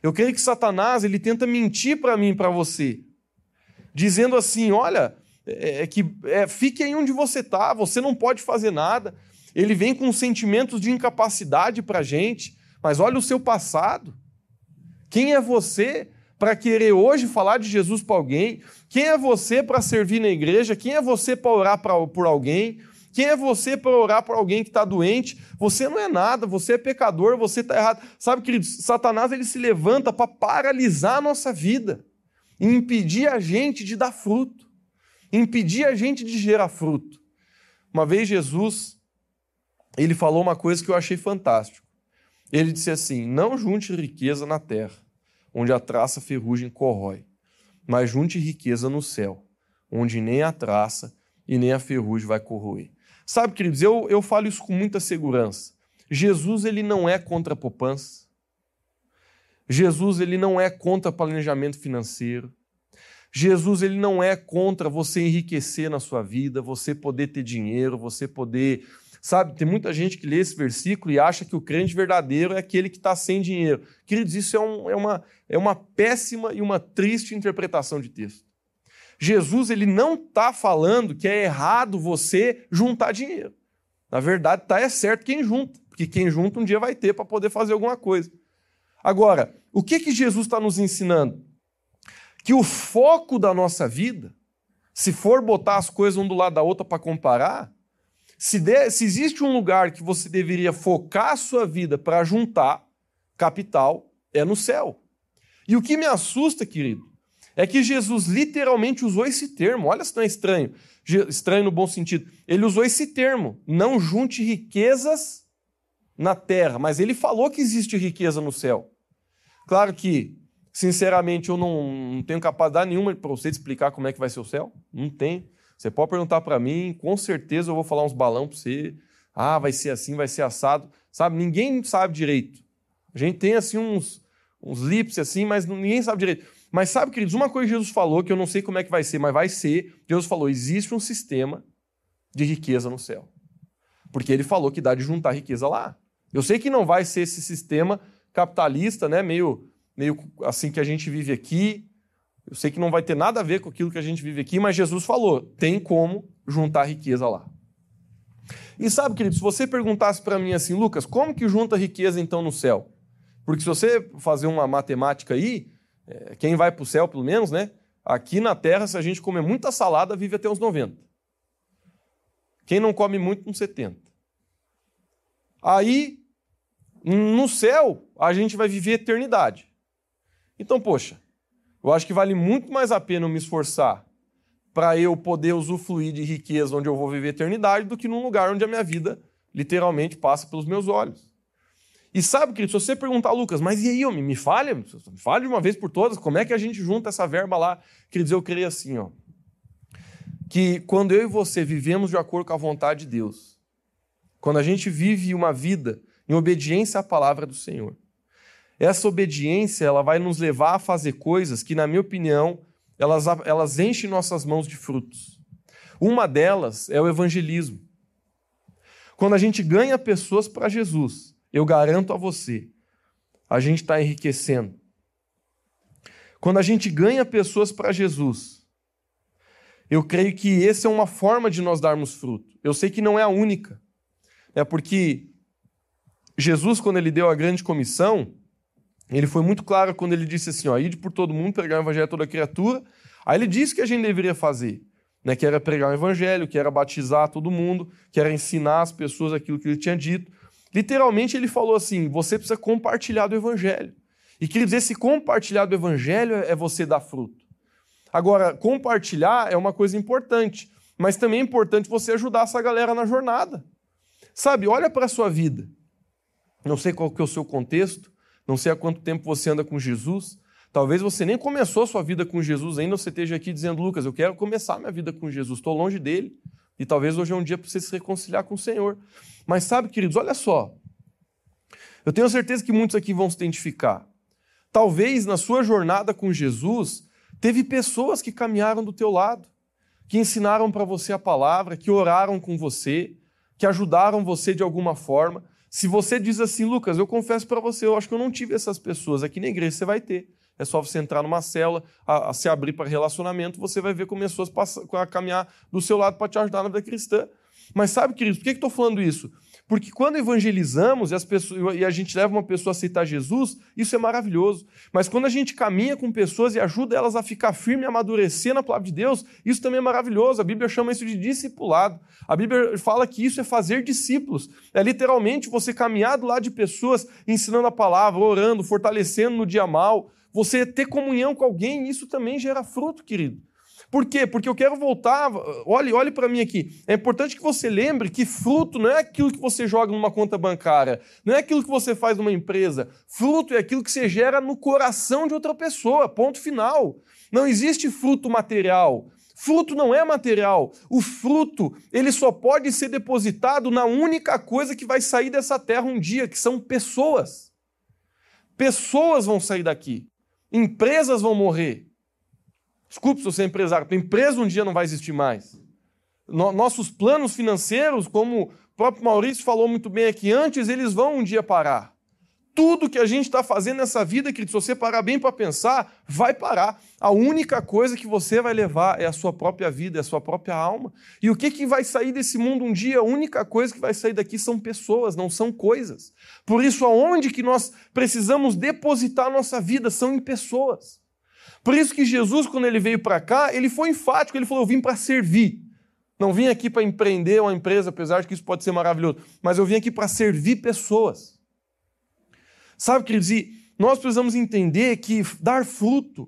Eu creio que Satanás ele tenta mentir para mim e para você, dizendo assim: olha, é, é que é, fique aí onde você está, você não pode fazer nada. Ele vem com sentimentos de incapacidade para a gente, mas olha o seu passado. Quem é você para querer hoje falar de Jesus para alguém? Quem é você para servir na igreja? Quem é você para orar pra, por alguém? Quem é você para orar por alguém que está doente? Você não é nada, você é pecador, você está errado. Sabe, queridos, Satanás ele se levanta para paralisar a nossa vida e impedir a gente de dar fruto, impedir a gente de gerar fruto. Uma vez Jesus, ele falou uma coisa que eu achei fantástico. Ele disse assim: Não junte riqueza na terra, onde a traça ferrugem corrói, mas junte riqueza no céu, onde nem a traça e nem a ferrugem vai corroer. Sabe, queridos, eu, eu falo isso com muita segurança. Jesus ele não é contra a poupança. Jesus ele não é contra planejamento financeiro. Jesus ele não é contra você enriquecer na sua vida, você poder ter dinheiro, você poder. Sabe, tem muita gente que lê esse versículo e acha que o crente verdadeiro é aquele que está sem dinheiro. Queridos, isso é, um, é, uma, é uma péssima e uma triste interpretação de texto. Jesus ele não está falando que é errado você juntar dinheiro. Na verdade, tá é certo quem junta, porque quem junta um dia vai ter para poder fazer alguma coisa. Agora, o que que Jesus está nos ensinando? Que o foco da nossa vida, se for botar as coisas um do lado da outra para comparar, se, de, se existe um lugar que você deveria focar a sua vida para juntar capital, é no céu. E o que me assusta, querido, é que Jesus literalmente usou esse termo. Olha se não é estranho. Estranho no bom sentido. Ele usou esse termo. Não junte riquezas na terra. Mas ele falou que existe riqueza no céu. Claro que, sinceramente, eu não, não tenho capacidade nenhuma para você explicar como é que vai ser o céu. Não tenho. Você pode perguntar para mim, com certeza eu vou falar uns balão para você. Ah, vai ser assim, vai ser assado. Sabe, ninguém sabe direito. A gente tem assim uns, uns lips assim, mas ninguém sabe direito. Mas sabe, queridos, uma coisa que Jesus falou, que eu não sei como é que vai ser, mas vai ser, Jesus falou, existe um sistema de riqueza no céu. Porque ele falou que dá de juntar riqueza lá. Eu sei que não vai ser esse sistema capitalista, né, meio, meio assim que a gente vive aqui. Eu sei que não vai ter nada a ver com aquilo que a gente vive aqui, mas Jesus falou, tem como juntar riqueza lá. E sabe, queridos, se você perguntasse para mim assim, Lucas, como que junta riqueza então no céu? Porque se você fazer uma matemática aí, é, quem vai para o céu, pelo menos, né? Aqui na Terra, se a gente comer muita salada, vive até uns 90. Quem não come muito, uns 70. Aí, no céu, a gente vai viver eternidade. Então, poxa, eu acho que vale muito mais a pena eu me esforçar para eu poder usufruir de riqueza onde eu vou viver eternidade do que num lugar onde a minha vida literalmente passa pelos meus olhos. E sabe, querido, se você perguntar, Lucas, mas e aí, homem, me falha, me fale de uma vez por todas, como é que a gente junta essa verba lá? Queridos, eu creio assim, ó, que quando eu e você vivemos de acordo com a vontade de Deus, quando a gente vive uma vida em obediência à palavra do Senhor, essa obediência ela vai nos levar a fazer coisas que, na minha opinião, elas, elas enchem nossas mãos de frutos. Uma delas é o evangelismo. Quando a gente ganha pessoas para Jesus, eu garanto a você, a gente está enriquecendo. Quando a gente ganha pessoas para Jesus, eu creio que essa é uma forma de nós darmos fruto. Eu sei que não é a única. É porque Jesus, quando ele deu a grande comissão, ele foi muito claro quando ele disse assim: ó, ide por todo mundo, pregar o evangelho a toda criatura. Aí ele disse que a gente deveria fazer, né? Que era pregar o evangelho, que era batizar todo mundo, que era ensinar as pessoas aquilo que ele tinha dito. Literalmente ele falou assim: você precisa compartilhar do evangelho. E queria dizer, esse compartilhar do evangelho é você dar fruto. Agora, compartilhar é uma coisa importante, mas também é importante você ajudar essa galera na jornada. Sabe, olha para a sua vida. Não sei qual que é o seu contexto, não sei há quanto tempo você anda com Jesus. Talvez você nem começou a sua vida com Jesus ainda, você esteja aqui dizendo, Lucas, eu quero começar minha vida com Jesus, estou longe dele. E talvez hoje é um dia para você se reconciliar com o Senhor. Mas sabe, queridos, olha só. Eu tenho certeza que muitos aqui vão se identificar. Talvez na sua jornada com Jesus, teve pessoas que caminharam do teu lado, que ensinaram para você a palavra, que oraram com você, que ajudaram você de alguma forma. Se você diz assim, Lucas, eu confesso para você, eu acho que eu não tive essas pessoas aqui na igreja, você vai ter. É só você entrar numa célula, a, a se abrir para relacionamento, você vai ver como pessoas passam, a caminhar do seu lado para te ajudar na vida cristã. Mas sabe, queridos, por que estou falando isso? Porque quando evangelizamos e, as pessoas, e a gente leva uma pessoa a aceitar Jesus, isso é maravilhoso. Mas quando a gente caminha com pessoas e ajuda elas a ficar firme e amadurecer na palavra de Deus, isso também é maravilhoso. A Bíblia chama isso de discipulado. A Bíblia fala que isso é fazer discípulos. É literalmente você caminhar do lado de pessoas ensinando a palavra, orando, fortalecendo no dia mal. Você ter comunhão com alguém, isso também gera fruto, querido. Por quê? Porque eu quero voltar. Olhe, olhe para mim aqui. É importante que você lembre que fruto não é aquilo que você joga numa conta bancária, não é aquilo que você faz numa empresa. Fruto é aquilo que você gera no coração de outra pessoa. Ponto final. Não existe fruto material. Fruto não é material. O fruto, ele só pode ser depositado na única coisa que vai sair dessa terra um dia, que são pessoas. Pessoas vão sair daqui. Empresas vão morrer. Desculpe se você é empresário, tua empresa um dia não vai existir mais. nossos planos financeiros, como o próprio Maurício falou muito bem aqui antes, eles vão um dia parar. Tudo que a gente está fazendo nessa vida, querido, se você parar bem para pensar, vai parar. A única coisa que você vai levar é a sua própria vida, é a sua própria alma. E o que, que vai sair desse mundo um dia? A única coisa que vai sair daqui são pessoas, não são coisas. Por isso, aonde que nós precisamos depositar nossa vida são em pessoas. Por isso que Jesus, quando ele veio para cá, ele foi enfático, ele falou: Eu vim para servir. Não vim aqui para empreender uma empresa, apesar de que isso pode ser maravilhoso, mas eu vim aqui para servir pessoas. Sabe, queridos, e nós precisamos entender que dar fruto,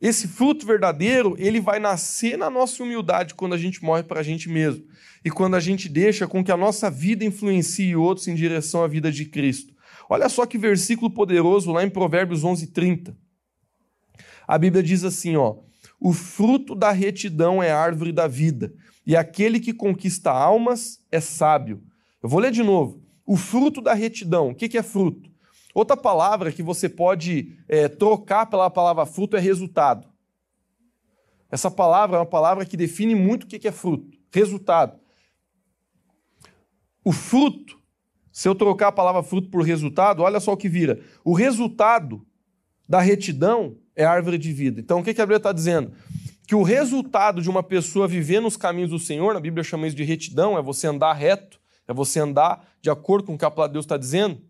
esse fruto verdadeiro, ele vai nascer na nossa humildade quando a gente morre para a gente mesmo. E quando a gente deixa com que a nossa vida influencie outros em direção à vida de Cristo. Olha só que versículo poderoso lá em Provérbios 11, 30. A Bíblia diz assim, ó: "O fruto da retidão é árvore da vida, e aquele que conquista almas é sábio." Eu vou ler de novo. O fruto da retidão. O que é fruto? Outra palavra que você pode é, trocar pela palavra fruto é resultado. Essa palavra é uma palavra que define muito o que é fruto. Resultado. O fruto, se eu trocar a palavra fruto por resultado, olha só o que vira. O resultado da retidão é árvore de vida. Então, o que a Bíblia está dizendo? Que o resultado de uma pessoa viver nos caminhos do Senhor, na Bíblia chama isso de retidão, é você andar reto, é você andar de acordo com o que a palavra de Deus está dizendo.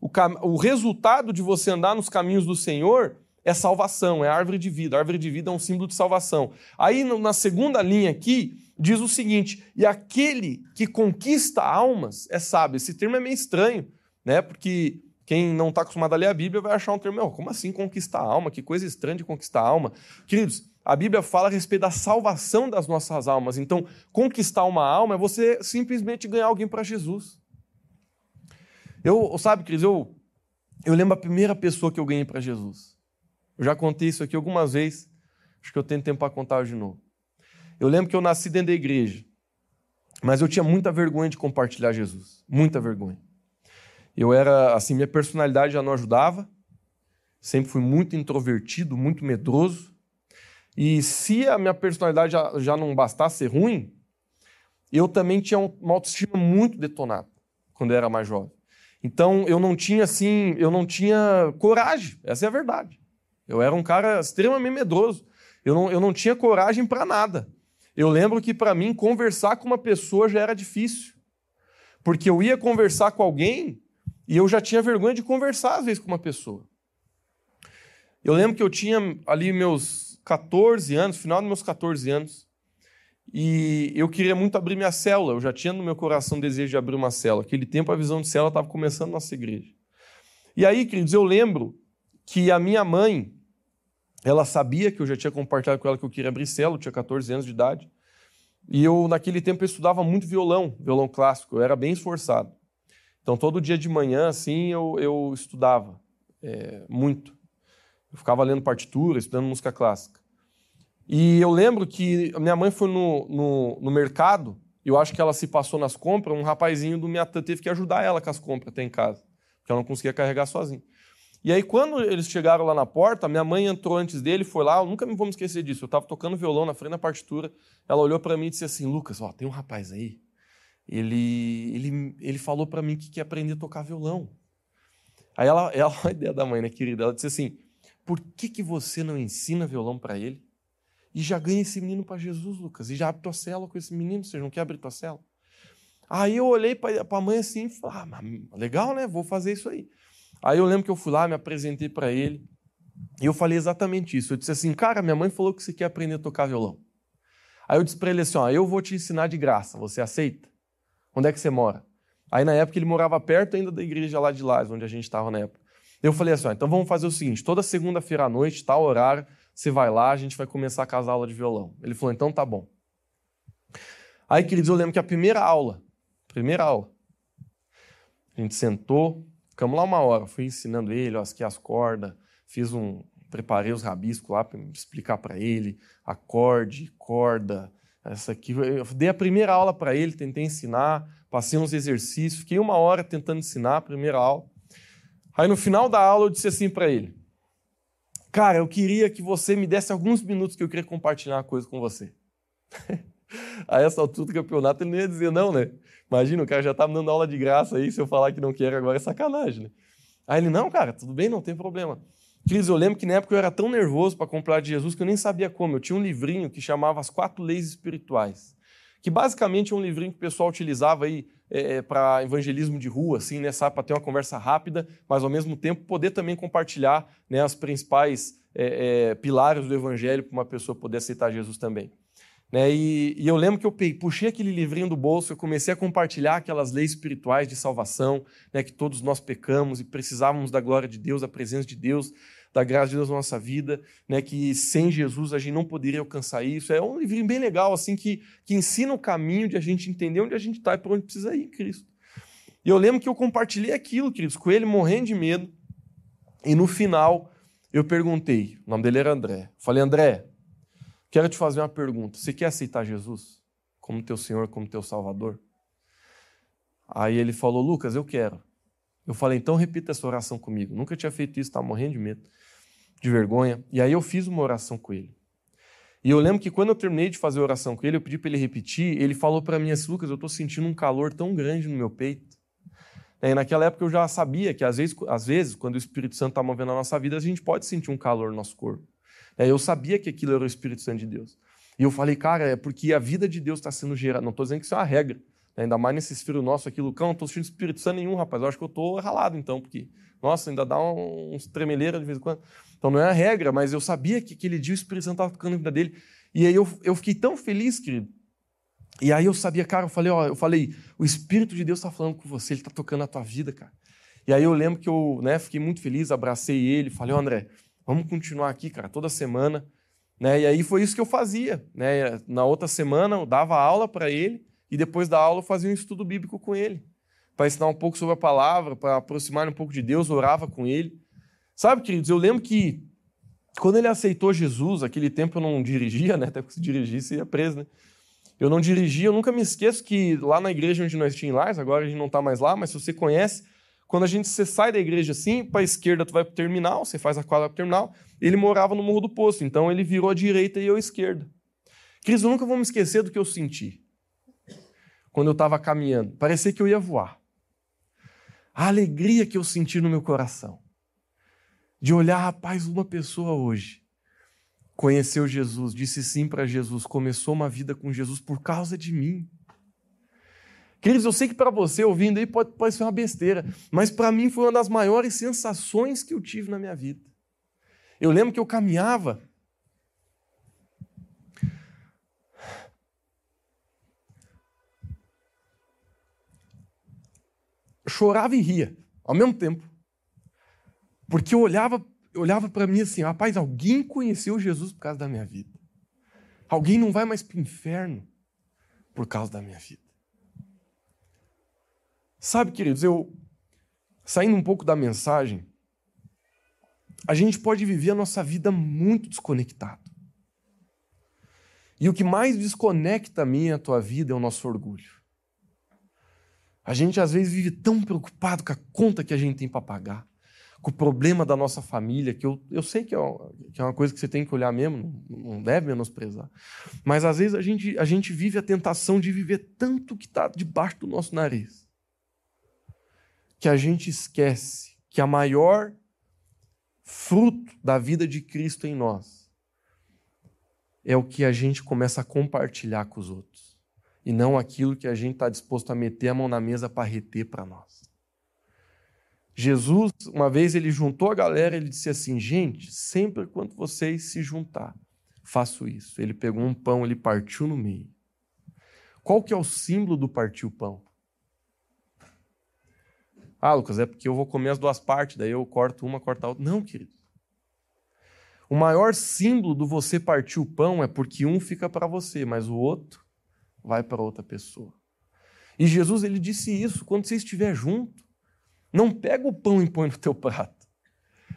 O, cam... o resultado de você andar nos caminhos do Senhor é salvação, é árvore de vida. A árvore de vida é um símbolo de salvação. Aí, na segunda linha aqui, diz o seguinte: e aquele que conquista almas é sábio. Esse termo é meio estranho, né? Porque quem não está acostumado a ler a Bíblia vai achar um termo, como assim conquistar a alma? Que coisa estranha de conquistar a alma. Queridos, a Bíblia fala a respeito da salvação das nossas almas. Então, conquistar uma alma é você simplesmente ganhar alguém para Jesus. Eu, sabe, queridos, eu, eu lembro a primeira pessoa que eu ganhei para Jesus. Eu já contei isso aqui algumas vezes, acho que eu tenho tempo para contar de novo. Eu lembro que eu nasci dentro da igreja, mas eu tinha muita vergonha de compartilhar Jesus. Muita vergonha. Eu era, assim, minha personalidade já não ajudava. Sempre fui muito introvertido, muito medroso. E se a minha personalidade já, já não bastasse ser ruim, eu também tinha uma autoestima muito detonada quando eu era mais jovem. Então eu não tinha assim, eu não tinha coragem, essa é a verdade. Eu era um cara extremamente medroso. Eu não, eu não tinha coragem para nada. eu lembro que para mim conversar com uma pessoa já era difícil. Porque eu ia conversar com alguém e eu já tinha vergonha de conversar às vezes com uma pessoa. Eu lembro que eu tinha ali meus 14 anos, final dos meus 14 anos, e eu queria muito abrir minha célula. Eu já tinha no meu coração o desejo de abrir uma célula. Aquele tempo a visão de célula estava começando na nossa igreja. E aí, queridos, eu lembro que a minha mãe, ela sabia que eu já tinha compartilhado com ela que eu queria abrir célula, eu tinha 14 anos de idade. E eu, naquele tempo, eu estudava muito violão, violão clássico, eu era bem esforçado. Então, todo dia de manhã, assim, eu, eu estudava é, muito. Eu ficava lendo partitura, estudando música clássica. E eu lembro que minha mãe foi no, no, no mercado, eu acho que ela se passou nas compras, um rapazinho do Miatã teve que ajudar ela com as compras até em casa, porque ela não conseguia carregar sozinha. E aí, quando eles chegaram lá na porta, minha mãe entrou antes dele, foi lá, eu nunca me vou me esquecer disso. Eu estava tocando violão na frente da partitura, ela olhou para mim e disse assim: Lucas, ó, tem um rapaz aí, ele, ele, ele falou para mim que quer aprender a tocar violão. Aí ela, (laughs) ela, a ideia da mãe, né, querida? Ela disse assim: por que, que você não ensina violão para ele? E já ganha esse menino para Jesus, Lucas, e já abre tua cela com esse menino, você não quer abrir tua cela? Aí eu olhei para a mãe assim e falei: ah, legal, né? Vou fazer isso aí. Aí eu lembro que eu fui lá, me apresentei para ele, e eu falei exatamente isso. Eu disse assim, cara, minha mãe falou que você quer aprender a tocar violão. Aí eu disse para ele assim, ó, eu vou te ensinar de graça, você aceita? Onde é que você mora? Aí na época ele morava perto ainda da igreja lá de lá, onde a gente estava na época. Eu falei assim, ó, então vamos fazer o seguinte, toda segunda-feira à noite, tal horário, você vai lá, a gente vai começar com as aulas de violão. Ele falou, então tá bom. Aí, queridos, eu lembro que a primeira aula, primeira aula, a gente sentou, Ficamos lá uma hora, fui ensinando ele, ó, aqui as cordas, fiz um, preparei os rabiscos lá para explicar para ele, acorde, corda, essa aqui. Eu dei a primeira aula para ele, tentei ensinar, passei uns exercícios, fiquei uma hora tentando ensinar a primeira aula. Aí no final da aula eu disse assim para ele: Cara, eu queria que você me desse alguns minutos que eu queria compartilhar uma coisa com você. (laughs) a essa altura do campeonato ele não ia dizer não, né? Imagina, o cara já tá me dando aula de graça aí, se eu falar que não quero agora é sacanagem, né? Aí ele, não, cara, tudo bem, não tem problema. Cris, eu lembro que na época eu era tão nervoso para comprar de Jesus que eu nem sabia como. Eu tinha um livrinho que chamava As Quatro Leis Espirituais, que basicamente é um livrinho que o pessoal utilizava aí é, é para evangelismo de rua, assim, né, sabe, para ter uma conversa rápida, mas ao mesmo tempo poder também compartilhar né, as principais é, é, pilares do evangelho para uma pessoa poder aceitar Jesus também. Né? E, e, eu lembro que eu puxei aquele livrinho do bolso, eu comecei a compartilhar aquelas leis espirituais de salvação, né? que todos nós pecamos e precisávamos da glória de Deus, da presença de Deus, da graça de Deus na nossa vida, né? que sem Jesus a gente não poderia alcançar isso. É um livrinho bem legal, assim, que, que ensina o caminho de a gente entender onde a gente está e para onde precisa ir em Cristo. E eu lembro que eu compartilhei aquilo, queridos, com ele morrendo de medo, e no final eu perguntei, o nome dele era André, falei, André, Quero te fazer uma pergunta. Você quer aceitar Jesus como teu Senhor, como teu Salvador? Aí ele falou, Lucas, eu quero. Eu falei, então repita essa oração comigo. Nunca tinha feito isso, estava morrendo de medo, de vergonha. E aí eu fiz uma oração com ele. E eu lembro que quando eu terminei de fazer a oração com ele, eu pedi para ele repetir. Ele falou para mim assim, Lucas, eu estou sentindo um calor tão grande no meu peito. E naquela época eu já sabia que às vezes, às vezes quando o Espírito Santo está movendo a nossa vida, a gente pode sentir um calor no nosso corpo. É, eu sabia que aquilo era o Espírito Santo de Deus. E eu falei, cara, é porque a vida de Deus está sendo gerada. Não estou dizendo que isso é uma regra. Né? Ainda mais nesse filho nosso aqui, Lucão, não estou sentindo Espírito Santo nenhum, rapaz. Eu acho que eu estou ralado então, porque, nossa, ainda dá uns tremeleiros de vez em quando. Então não é a regra, mas eu sabia que aquele dia o Espírito Santo estava tocando na vida dele. E aí eu, eu fiquei tão feliz, querido. E aí eu sabia, cara, eu falei, ó, eu falei, o Espírito de Deus está falando com você, ele está tocando a tua vida, cara. E aí eu lembro que eu né, fiquei muito feliz, abracei ele, falei, ó, André, vamos continuar aqui, cara, toda semana. Né? E aí foi isso que eu fazia. Né? Na outra semana eu dava aula para ele e depois da aula eu fazia um estudo bíblico com ele, para ensinar um pouco sobre a palavra, para aproximar um pouco de Deus, orava com ele. Sabe, queridos, eu lembro que quando ele aceitou Jesus, aquele tempo eu não dirigia, né? Até porque se dirigisse ia preso, né? Eu não dirigia, eu nunca me esqueço que lá na igreja onde nós tínhamos lá, agora a gente não está mais lá, mas se você conhece, quando a gente você sai da igreja assim, para a esquerda tu vai para o terminal, você faz a quadra para o terminal, ele morava no Morro do Poço, então ele virou à direita e eu à esquerda. Cris, eu nunca vou me esquecer do que eu senti quando eu estava caminhando. Parecia que eu ia voar. A alegria que eu senti no meu coração de olhar, rapaz, uma pessoa hoje conheceu Jesus, disse sim para Jesus, começou uma vida com Jesus por causa de mim. Queridos, eu sei que para você ouvindo aí pode, ser uma besteira, mas para mim foi uma das maiores sensações que eu tive na minha vida. Eu lembro que eu caminhava. Chorava e ria ao mesmo tempo. Porque eu olhava eu olhava para mim assim, rapaz, alguém conheceu Jesus por causa da minha vida. Alguém não vai mais para o inferno por causa da minha vida. Sabe, queridos, eu saindo um pouco da mensagem, a gente pode viver a nossa vida muito desconectado. E o que mais desconecta a minha e a tua vida é o nosso orgulho. A gente às vezes vive tão preocupado com a conta que a gente tem para pagar com o problema da nossa família, que eu, eu sei que é, é uma coisa que você tem que olhar mesmo, não deve menosprezar. Mas às vezes a gente, a gente vive a tentação de viver tanto que está debaixo do nosso nariz, que a gente esquece que a maior fruto da vida de Cristo em nós é o que a gente começa a compartilhar com os outros, e não aquilo que a gente está disposto a meter a mão na mesa para reter para nós. Jesus, uma vez ele juntou a galera, ele disse assim: gente, sempre quando vocês se juntar, faço isso. Ele pegou um pão, ele partiu no meio. Qual que é o símbolo do partir o pão? Ah, Lucas, é porque eu vou comer as duas partes, daí eu corto uma, corto a outra. Não, querido. O maior símbolo do você partir o pão é porque um fica para você, mas o outro vai para outra pessoa. E Jesus ele disse isso quando você estiver junto. Não pega o pão e põe no teu prato,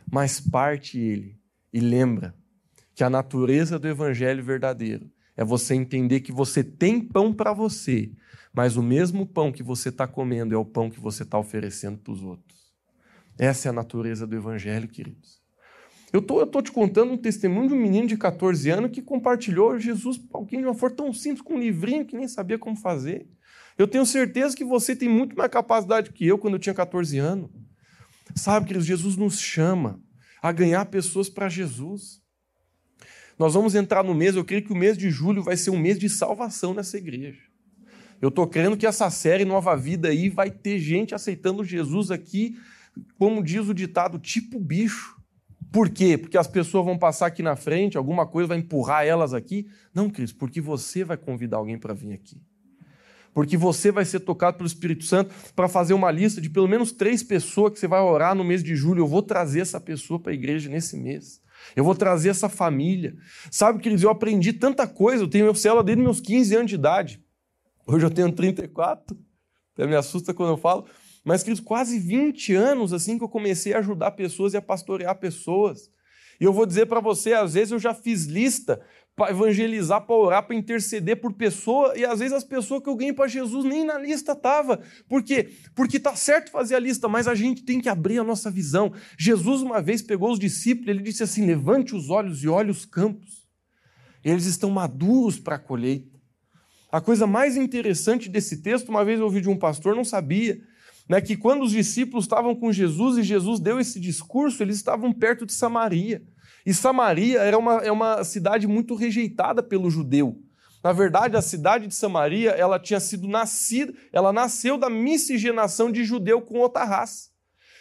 mas parte ele e lembra que a natureza do evangelho verdadeiro é você entender que você tem pão para você, mas o mesmo pão que você está comendo é o pão que você está oferecendo para os outros. Essa é a natureza do evangelho, queridos. Eu tô, estou tô te contando um testemunho de um menino de 14 anos que compartilhou Jesus alguém de uma forma tão simples, com um livrinho que nem sabia como fazer. Eu tenho certeza que você tem muito mais capacidade que eu quando eu tinha 14 anos. Sabe, queridos, Jesus nos chama a ganhar pessoas para Jesus. Nós vamos entrar no mês, eu creio que o mês de julho vai ser um mês de salvação nessa igreja. Eu estou crendo que essa série Nova Vida aí vai ter gente aceitando Jesus aqui, como diz o ditado, tipo bicho. Por quê? Porque as pessoas vão passar aqui na frente, alguma coisa vai empurrar elas aqui? Não, Cris, porque você vai convidar alguém para vir aqui porque você vai ser tocado pelo Espírito Santo para fazer uma lista de pelo menos três pessoas que você vai orar no mês de julho. Eu vou trazer essa pessoa para a igreja nesse mês. Eu vou trazer essa família. Sabe, queridos, eu aprendi tanta coisa. Eu tenho meu célula desde meus 15 anos de idade. Hoje eu tenho 34. Até me assusta quando eu falo. Mas, queridos, quase 20 anos assim que eu comecei a ajudar pessoas e a pastorear pessoas. E eu vou dizer para você, às vezes eu já fiz lista para evangelizar, para orar, para interceder por pessoa, e às vezes as pessoas que eu ganhei para Jesus nem na lista tava. Por quê? Porque tá certo fazer a lista, mas a gente tem que abrir a nossa visão. Jesus uma vez pegou os discípulos, ele disse assim: "Levante os olhos e olhe os campos. Eles estão maduros para a colheita". A coisa mais interessante desse texto, uma vez eu ouvi de um pastor, não sabia, né, que quando os discípulos estavam com Jesus e Jesus deu esse discurso, eles estavam perto de Samaria. E Samaria era uma, é uma cidade muito rejeitada pelo judeu. Na verdade, a cidade de Samaria, ela tinha sido nascida, ela nasceu da miscigenação de judeu com outra raça.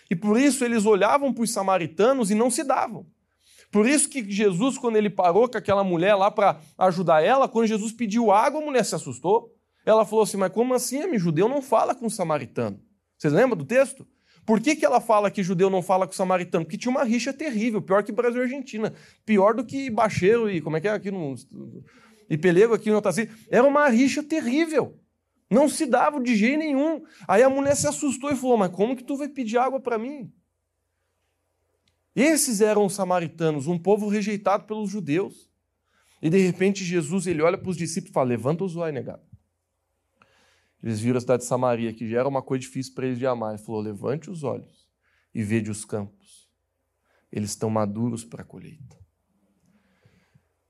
E por isso eles olhavam para os samaritanos e não se davam. Por isso que Jesus, quando ele parou com aquela mulher lá para ajudar ela, quando Jesus pediu água, a mulher se assustou. Ela falou assim: Mas como assim, amigo? Judeu não fala com o samaritano. Vocês lembram do texto? Por que, que ela fala que judeu não fala com samaritano? Porque tinha uma rixa terrível, pior que Brasil e Argentina. Pior do que Bacheiro e como é que é aqui no. E Pelego aqui no Otaci. Era uma rixa terrível. Não se dava de jeito nenhum. Aí a mulher se assustou e falou: Mas como que tu vai pedir água para mim? Esses eram os samaritanos, um povo rejeitado pelos judeus. E de repente Jesus ele olha para os discípulos e fala: Levanta os olhos, negado. Eles viram a cidade de Samaria, que já era uma coisa difícil para eles de amar. Ele falou: levante os olhos e vede os campos. Eles estão maduros para a colheita.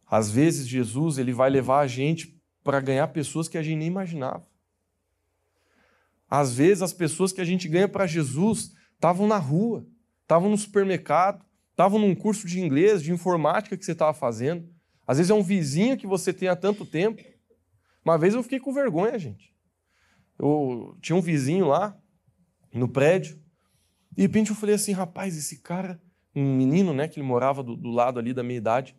Às vezes, Jesus ele vai levar a gente para ganhar pessoas que a gente nem imaginava. Às vezes, as pessoas que a gente ganha para Jesus estavam na rua, estavam no supermercado, estavam num curso de inglês, de informática que você estava fazendo. Às vezes é um vizinho que você tem há tanto tempo. Uma vez eu fiquei com vergonha, gente. Eu tinha um vizinho lá no prédio, e de repente eu falei assim, rapaz, esse cara, um menino, né, que ele morava do, do lado ali da minha idade,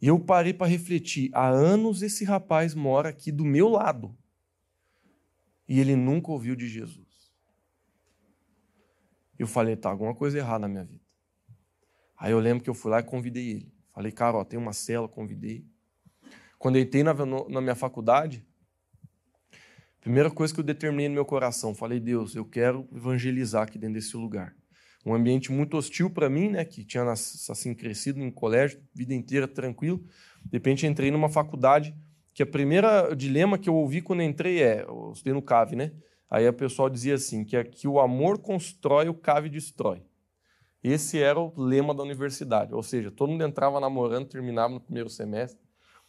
e eu parei para refletir. Há anos esse rapaz mora aqui do meu lado. E ele nunca ouviu de Jesus. Eu falei, tá, alguma coisa errada na minha vida. Aí eu lembro que eu fui lá e convidei ele. Falei, cara, ó, tem uma cela, convidei. Quando eu entrei na, na minha faculdade, primeira coisa que eu determinei no meu coração, falei, Deus, eu quero evangelizar aqui dentro desse lugar um ambiente muito hostil para mim, né, que tinha assim crescido em colégio, vida inteira tranquilo. De repente entrei numa faculdade que a primeira dilema que eu ouvi quando entrei é, eu estudei no CAV, né? Aí o pessoal dizia assim, que, é, que o amor constrói, o CAV destrói. Esse era o lema da universidade, ou seja, todo mundo entrava namorando, terminava no primeiro semestre.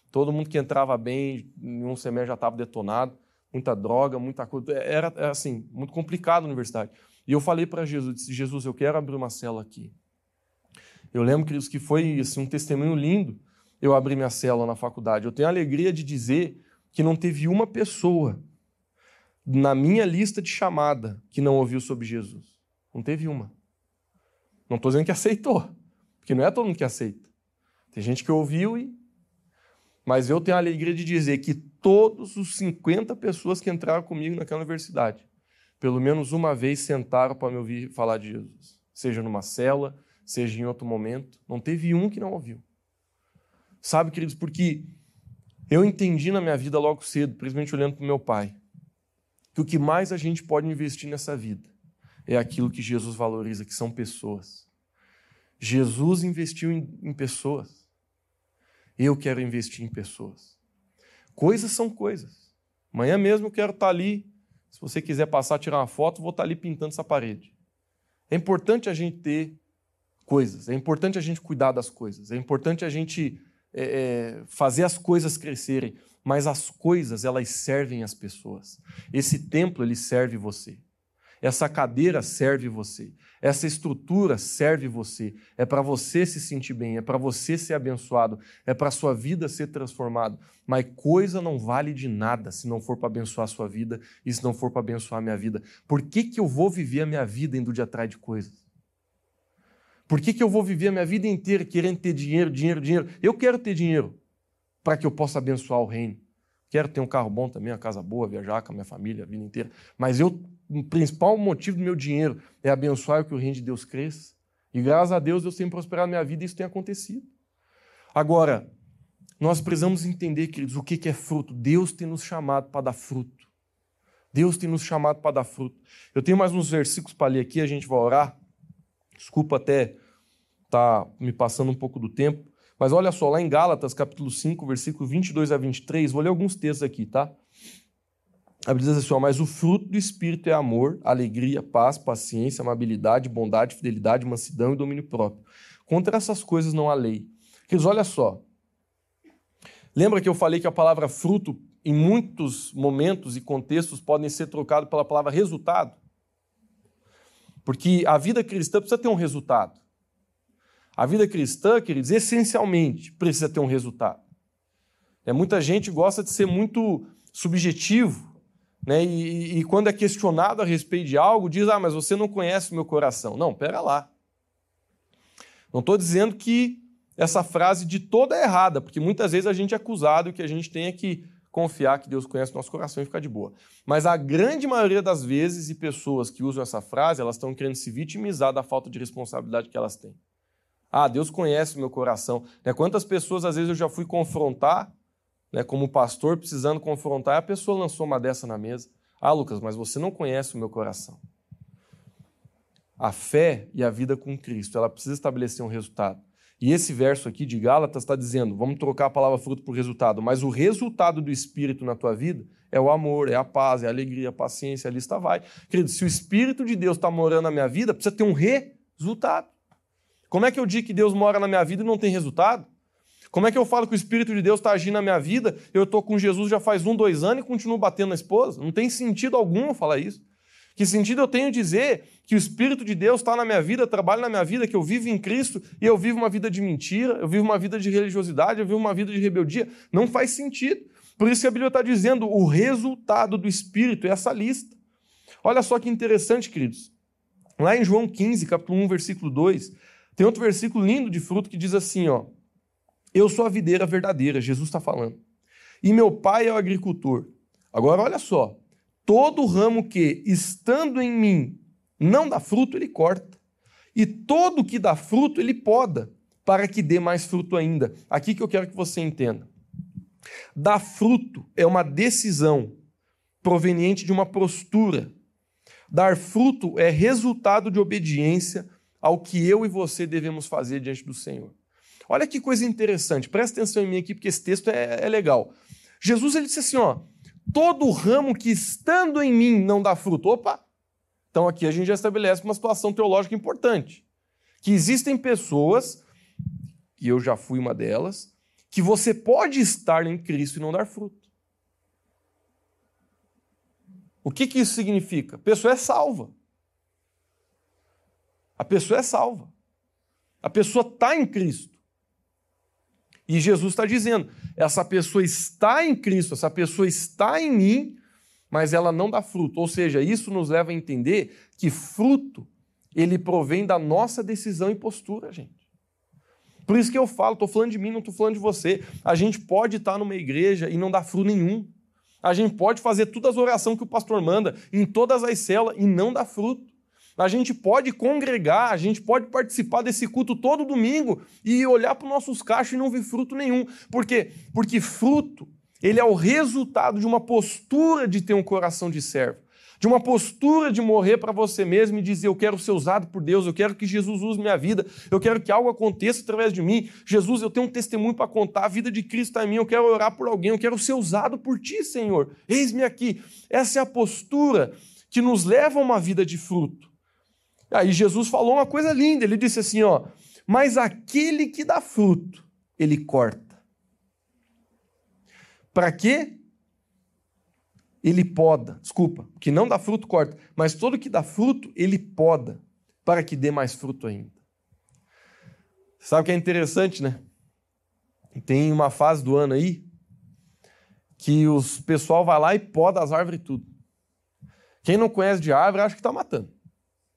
Todo mundo que entrava bem, em um semestre já estava detonado, muita droga, muita coisa. Era, era assim, muito complicado a universidade. E eu falei para Jesus, disse, Jesus, eu quero abrir uma cela aqui. Eu lembro, queridos, que foi assim, um testemunho lindo eu abrir minha cela na faculdade. Eu tenho a alegria de dizer que não teve uma pessoa na minha lista de chamada que não ouviu sobre Jesus. Não teve uma. Não estou dizendo que aceitou, porque não é todo mundo que aceita. Tem gente que ouviu e. Mas eu tenho a alegria de dizer que todos os 50 pessoas que entraram comigo naquela universidade pelo menos uma vez sentaram para me ouvir falar de Jesus. Seja numa cela, seja em outro momento. Não teve um que não ouviu. Sabe, queridos, porque eu entendi na minha vida logo cedo, principalmente olhando para o meu pai, que o que mais a gente pode investir nessa vida é aquilo que Jesus valoriza, que são pessoas. Jesus investiu em, em pessoas. Eu quero investir em pessoas. Coisas são coisas. Amanhã mesmo eu quero estar ali se você quiser passar, tirar uma foto, vou estar ali pintando essa parede. É importante a gente ter coisas, é importante a gente cuidar das coisas, é importante a gente é, é, fazer as coisas crescerem, mas as coisas, elas servem as pessoas. Esse templo, ele serve você. Essa cadeira serve você. Essa estrutura serve você. É para você se sentir bem, é para você ser abençoado, é para sua vida ser transformada. Mas coisa não vale de nada se não for para abençoar a sua vida e se não for para abençoar a minha vida. Por que, que eu vou viver a minha vida indo de atrás de coisas? Por que, que eu vou viver a minha vida inteira querendo ter dinheiro, dinheiro, dinheiro? Eu quero ter dinheiro para que eu possa abençoar o reino. Quero ter um carro bom também, uma casa boa, viajar com a minha família a vida inteira. Mas eu, o principal motivo do meu dinheiro é abençoar que o reino de Deus cresça. E graças a Deus Deus tem prosperado a minha vida e isso tem acontecido. Agora, nós precisamos entender, queridos, o que é fruto. Deus tem nos chamado para dar fruto. Deus tem nos chamado para dar fruto. Eu tenho mais uns versículos para ler aqui, a gente vai orar. Desculpa até estar tá me passando um pouco do tempo. Mas olha só, lá em Gálatas, capítulo 5, versículo 22 a 23, vou ler alguns textos aqui, tá? A Bíblia diz assim, ó, mas o fruto do Espírito é amor, alegria, paz, paciência, amabilidade, bondade, fidelidade, mansidão e domínio próprio. Contra essas coisas não há lei. Queridos, olha só. Lembra que eu falei que a palavra fruto, em muitos momentos e contextos, podem ser trocado pela palavra resultado? Porque a vida cristã precisa ter um resultado. A vida cristã, queridos, essencialmente precisa ter um resultado. É, muita gente gosta de ser muito subjetivo, né? E, e, quando é questionado a respeito de algo, diz: Ah, mas você não conhece o meu coração. Não, pera lá. Não estou dizendo que essa frase de toda é errada, porque muitas vezes a gente é acusado que a gente tenha que confiar que Deus conhece o nosso coração e ficar de boa. Mas a grande maioria das vezes e pessoas que usam essa frase, elas estão querendo se vitimizar da falta de responsabilidade que elas têm. Ah, Deus conhece o meu coração. Né? Quantas pessoas às vezes eu já fui confrontar, né, como pastor, precisando confrontar, a pessoa lançou uma dessa na mesa. Ah, Lucas, mas você não conhece o meu coração. A fé e a vida com Cristo, ela precisa estabelecer um resultado. E esse verso aqui de Gálatas está dizendo: vamos trocar a palavra fruto por resultado, mas o resultado do Espírito na tua vida é o amor, é a paz, é a alegria, a paciência, a lista vai. Querido, se o Espírito de Deus está morando na minha vida, precisa ter um resultado. Como é que eu digo que Deus mora na minha vida e não tem resultado? Como é que eu falo que o Espírito de Deus está agindo na minha vida? Eu estou com Jesus já faz um, dois anos e continuo batendo na esposa? Não tem sentido algum falar isso. Que sentido eu tenho dizer que o Espírito de Deus está na minha vida, trabalha na minha vida, que eu vivo em Cristo e eu vivo uma vida de mentira, eu vivo uma vida de religiosidade, eu vivo uma vida de rebeldia? Não faz sentido. Por isso que a Bíblia está dizendo o resultado do Espírito é essa lista. Olha só que interessante, queridos. Lá em João 15, capítulo 1, versículo 2, tem outro versículo lindo de fruto que diz assim: ó, Eu sou a videira verdadeira, Jesus está falando. E meu pai é o agricultor. Agora olha só, Todo ramo que, estando em mim, não dá fruto, ele corta. E todo que dá fruto, ele poda, para que dê mais fruto ainda. Aqui que eu quero que você entenda. Dar fruto é uma decisão proveniente de uma postura. Dar fruto é resultado de obediência ao que eu e você devemos fazer diante do Senhor. Olha que coisa interessante, presta atenção em mim aqui, porque esse texto é, é legal. Jesus ele disse assim: ó, todo ramo que estando em mim não dá fruto. Opa! Então aqui a gente já estabelece uma situação teológica importante. Que existem pessoas, e eu já fui uma delas, que você pode estar em Cristo e não dar fruto. O que, que isso significa? A pessoa é salva. A pessoa é salva. A pessoa está em Cristo. E Jesus está dizendo: essa pessoa está em Cristo, essa pessoa está em mim, mas ela não dá fruto. Ou seja, isso nos leva a entender que fruto ele provém da nossa decisão e postura, gente. Por isso que eu falo, estou falando de mim, não estou falando de você. A gente pode estar numa igreja e não dar fruto nenhum. A gente pode fazer todas as orações que o pastor manda em todas as células e não dar fruto. A gente pode congregar, a gente pode participar desse culto todo domingo e olhar para os nossos cachos e não ver fruto nenhum. Por quê? Porque fruto, ele é o resultado de uma postura de ter um coração de servo. De uma postura de morrer para você mesmo e dizer: Eu quero ser usado por Deus, eu quero que Jesus use minha vida, eu quero que algo aconteça através de mim. Jesus, eu tenho um testemunho para contar, a vida de Cristo está em mim, eu quero orar por alguém, eu quero ser usado por ti, Senhor. Eis-me aqui. Essa é a postura que nos leva a uma vida de fruto. Aí Jesus falou uma coisa linda, ele disse assim, ó, mas aquele que dá fruto, ele corta. Para quê? Ele poda, desculpa, que não dá fruto corta, mas todo que dá fruto, ele poda, para que dê mais fruto ainda. Sabe o que é interessante, né? Tem uma fase do ano aí que os pessoal vai lá e poda as árvores tudo. Quem não conhece de árvore acha que está matando.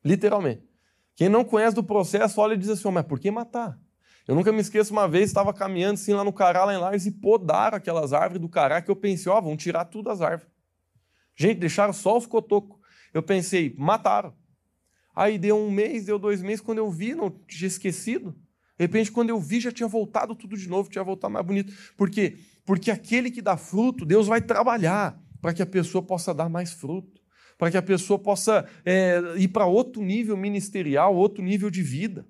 Literalmente. Quem não conhece do processo olha e diz assim: oh, mas por que matar? Eu nunca me esqueço, uma vez estava caminhando assim lá no Cará, lá em Lares, e podaram aquelas árvores do Cará, que eu pensei, ó, oh, vão tirar tudo as árvores. Gente, deixaram só os cotocos. Eu pensei, mataram. Aí deu um mês, deu dois meses, quando eu vi, não tinha esquecido. De repente, quando eu vi, já tinha voltado tudo de novo, tinha voltado mais bonito. Por quê? Porque aquele que dá fruto, Deus vai trabalhar para que a pessoa possa dar mais fruto para que a pessoa possa é, ir para outro nível ministerial, outro nível de vida.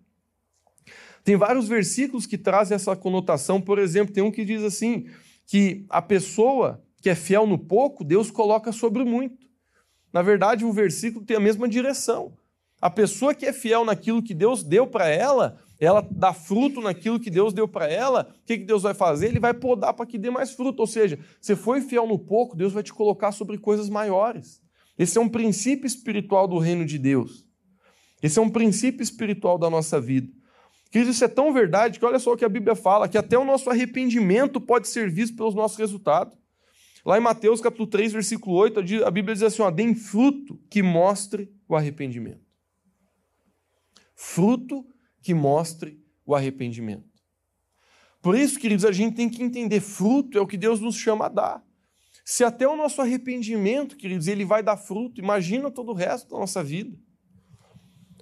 Tem vários versículos que trazem essa conotação, por exemplo, tem um que diz assim: que a pessoa que é fiel no pouco, Deus coloca sobre muito. Na verdade, o versículo tem a mesma direção. A pessoa que é fiel naquilo que Deus deu para ela, ela dá fruto naquilo que Deus deu para ela, o que, que Deus vai fazer? Ele vai podar para que dê mais fruto. Ou seja, você foi fiel no pouco, Deus vai te colocar sobre coisas maiores. Esse é um princípio espiritual do reino de Deus. Esse é um princípio espiritual da nossa vida. Queridos, isso é tão verdade que olha só o que a Bíblia fala, que até o nosso arrependimento pode ser visto pelos nossos resultados. Lá em Mateus capítulo 3, versículo 8, a Bíblia diz assim: ó, deem fruto que mostre o arrependimento. Fruto que mostre o arrependimento. Por isso, queridos, a gente tem que entender: fruto é o que Deus nos chama a dar. Se até o nosso arrependimento, queridos, ele vai dar fruto, imagina todo o resto da nossa vida.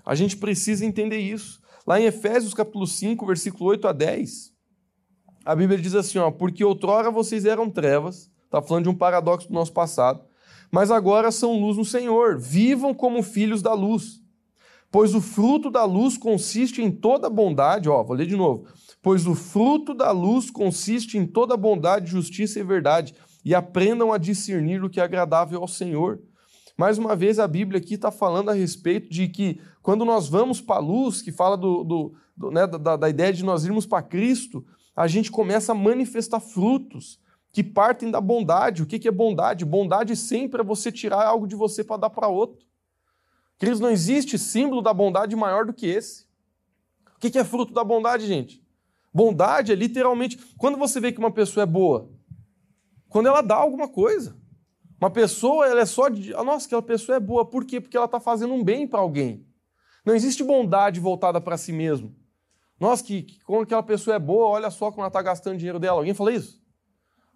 A gente precisa entender isso. Lá em Efésios capítulo 5, versículo 8 a 10, a Bíblia diz assim, ó, porque outrora vocês eram trevas, está falando de um paradoxo do nosso passado, mas agora são luz no Senhor, vivam como filhos da luz. Pois o fruto da luz consiste em toda bondade, ó, vou ler de novo. Pois o fruto da luz consiste em toda bondade, justiça e verdade e aprendam a discernir o que é agradável ao Senhor. Mais uma vez, a Bíblia aqui está falando a respeito de que quando nós vamos para a luz, que fala do, do, do né, da, da ideia de nós irmos para Cristo, a gente começa a manifestar frutos que partem da bondade. O que, é bondade? Bondade sempre é você tirar algo de você para dar para outro. Queridos, não existe símbolo da bondade maior do que esse. O que é fruto da bondade, gente? Bondade é literalmente quando você vê que uma pessoa é boa, quando ela dá alguma coisa. Uma pessoa, ela é só de. Ah, nossa, aquela pessoa é boa. Por quê? Porque ela está fazendo um bem para alguém. Não existe bondade voltada para si mesmo. Nossa, que, que, como aquela pessoa é boa, olha só como ela está gastando dinheiro dela. Alguém fala isso?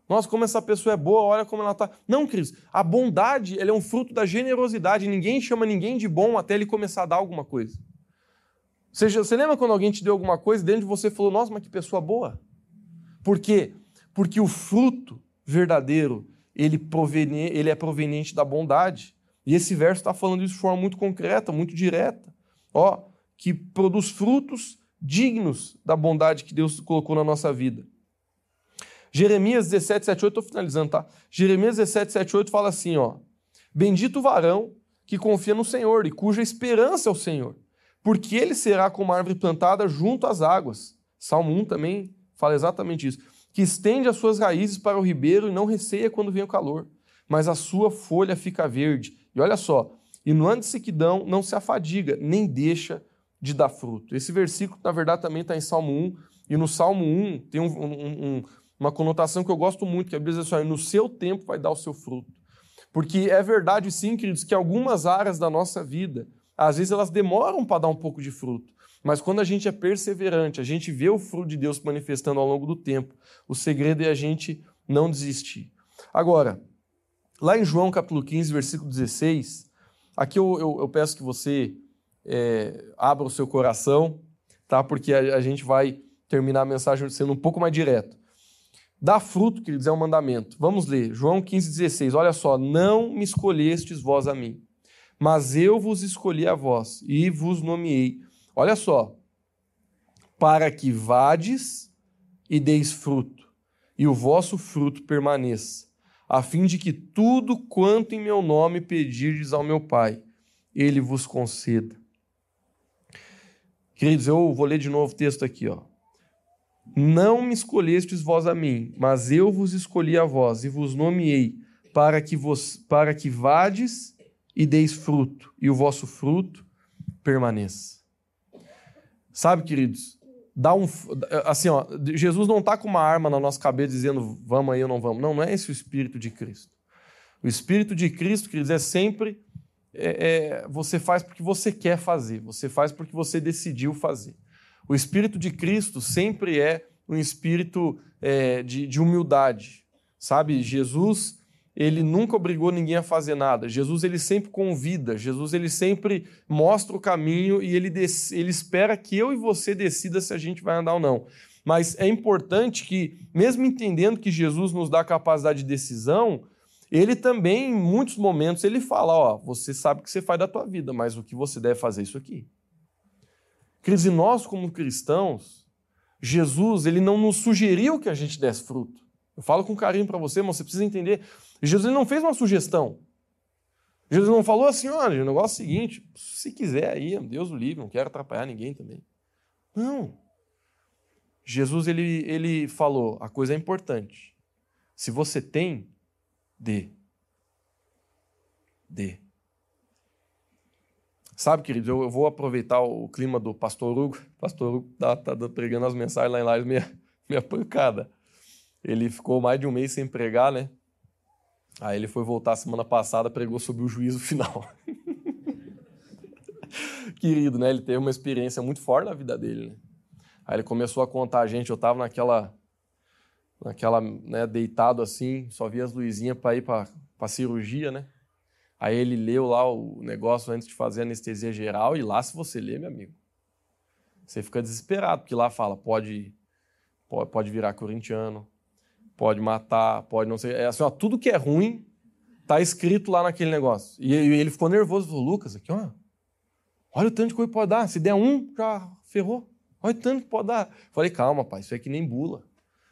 Nossa, como essa pessoa é boa, olha como ela está. Não, Cris, a bondade ela é um fruto da generosidade. Ninguém chama ninguém de bom até ele começar a dar alguma coisa. Você, você lembra quando alguém te deu alguma coisa e dentro de você falou, nossa, mas que pessoa boa? Por quê? Porque o fruto verdadeiro, ele, ele é proveniente da bondade. E esse verso está falando isso de forma muito concreta, muito direta. Ó, que produz frutos dignos da bondade que Deus colocou na nossa vida. Jeremias 17, 7, 8, estou finalizando, tá? Jeremias 17, 7, 8 fala assim, ó. Bendito o varão que confia no Senhor e cuja esperança é o Senhor, porque ele será como árvore plantada junto às águas. Salmo 1 também fala exatamente isso. Que estende as suas raízes para o ribeiro e não receia quando vem o calor, mas a sua folha fica verde. E olha só, e no ano de sequidão não se afadiga, nem deixa de dar fruto. Esse versículo, na verdade, também está em Salmo 1, e no Salmo 1 tem um, um, um uma conotação que eu gosto muito, que a Bíblia diz assim, no seu tempo vai dar o seu fruto. Porque é verdade, sim, queridos, que algumas áreas da nossa vida, às vezes elas demoram para dar um pouco de fruto. Mas quando a gente é perseverante, a gente vê o fruto de Deus manifestando ao longo do tempo, o segredo é a gente não desistir. Agora, lá em João capítulo 15, versículo 16, aqui eu, eu, eu peço que você é, abra o seu coração, tá? porque a, a gente vai terminar a mensagem sendo um pouco mais direto. Dar fruto, queridos, é um mandamento. Vamos ler, João 15,16. Olha só, não me escolhestes vós a mim, mas eu vos escolhi a vós e vos nomeei. Olha só, para que vades e deis fruto, e o vosso fruto permaneça, a fim de que tudo quanto em meu nome pedirdes ao meu Pai, ele vos conceda. Queridos, eu vou ler de novo o texto aqui, ó. Não me escolhestes vós a mim, mas eu vos escolhi a vós e vos nomeei para que vos para que vades e deis fruto, e o vosso fruto permaneça. Sabe, queridos, dá um assim, ó, Jesus não está com uma arma na nossa cabeça dizendo vamos aí ou não vamos. Não, não é esse o espírito de Cristo. O espírito de Cristo, queridos, é sempre é, é, você faz porque você quer fazer, você faz porque você decidiu fazer. O espírito de Cristo sempre é um espírito é, de, de humildade, sabe? Jesus ele nunca obrigou ninguém a fazer nada. Jesus ele sempre convida, Jesus ele sempre mostra o caminho e ele, ele espera que eu e você decida se a gente vai andar ou não. Mas é importante que, mesmo entendendo que Jesus nos dá capacidade de decisão, ele também, em muitos momentos, ele fala: Ó, você sabe o que você faz da tua vida, mas o que você deve fazer é isso aqui. Queridos, e nós como cristãos, Jesus, ele não nos sugeriu que a gente desse fruto. Eu falo com carinho para você, mas você precisa entender. Jesus não fez uma sugestão. Jesus não falou assim, olha, o negócio é o seguinte, se quiser aí, Deus o livre, não quero atrapalhar ninguém também. Não. Jesus ele, ele falou, a coisa é importante. Se você tem, dê. Dê. Sabe, queridos, eu, eu, vou aproveitar o clima do pastor Hugo. O pastor Hugo tá, tá pregando as mensagens lá em Lares, minha, minha pancada. Ele ficou mais de um mês sem pregar, né? Aí ele foi voltar semana passada, pregou sobre o juízo final. (laughs) Querido, né? Ele teve uma experiência muito forte na vida dele, né? Aí ele começou a contar a gente, eu tava naquela, naquela, né, deitado assim, só via as luzinhas para ir para cirurgia, né? Aí ele leu lá o negócio antes de fazer anestesia geral, e lá, se você ler, meu amigo, você fica desesperado, porque lá fala: pode, pode virar corintiano, pode matar, pode não sei. É assim, ó, tudo que é ruim tá escrito lá naquele negócio. E, e ele ficou nervoso, falou: Lucas, aqui, ó, olha o tanto de coisa que pode dar. Se der um, já ferrou. Olha o tanto que pode dar. Falei: calma, pai, isso é que nem bula.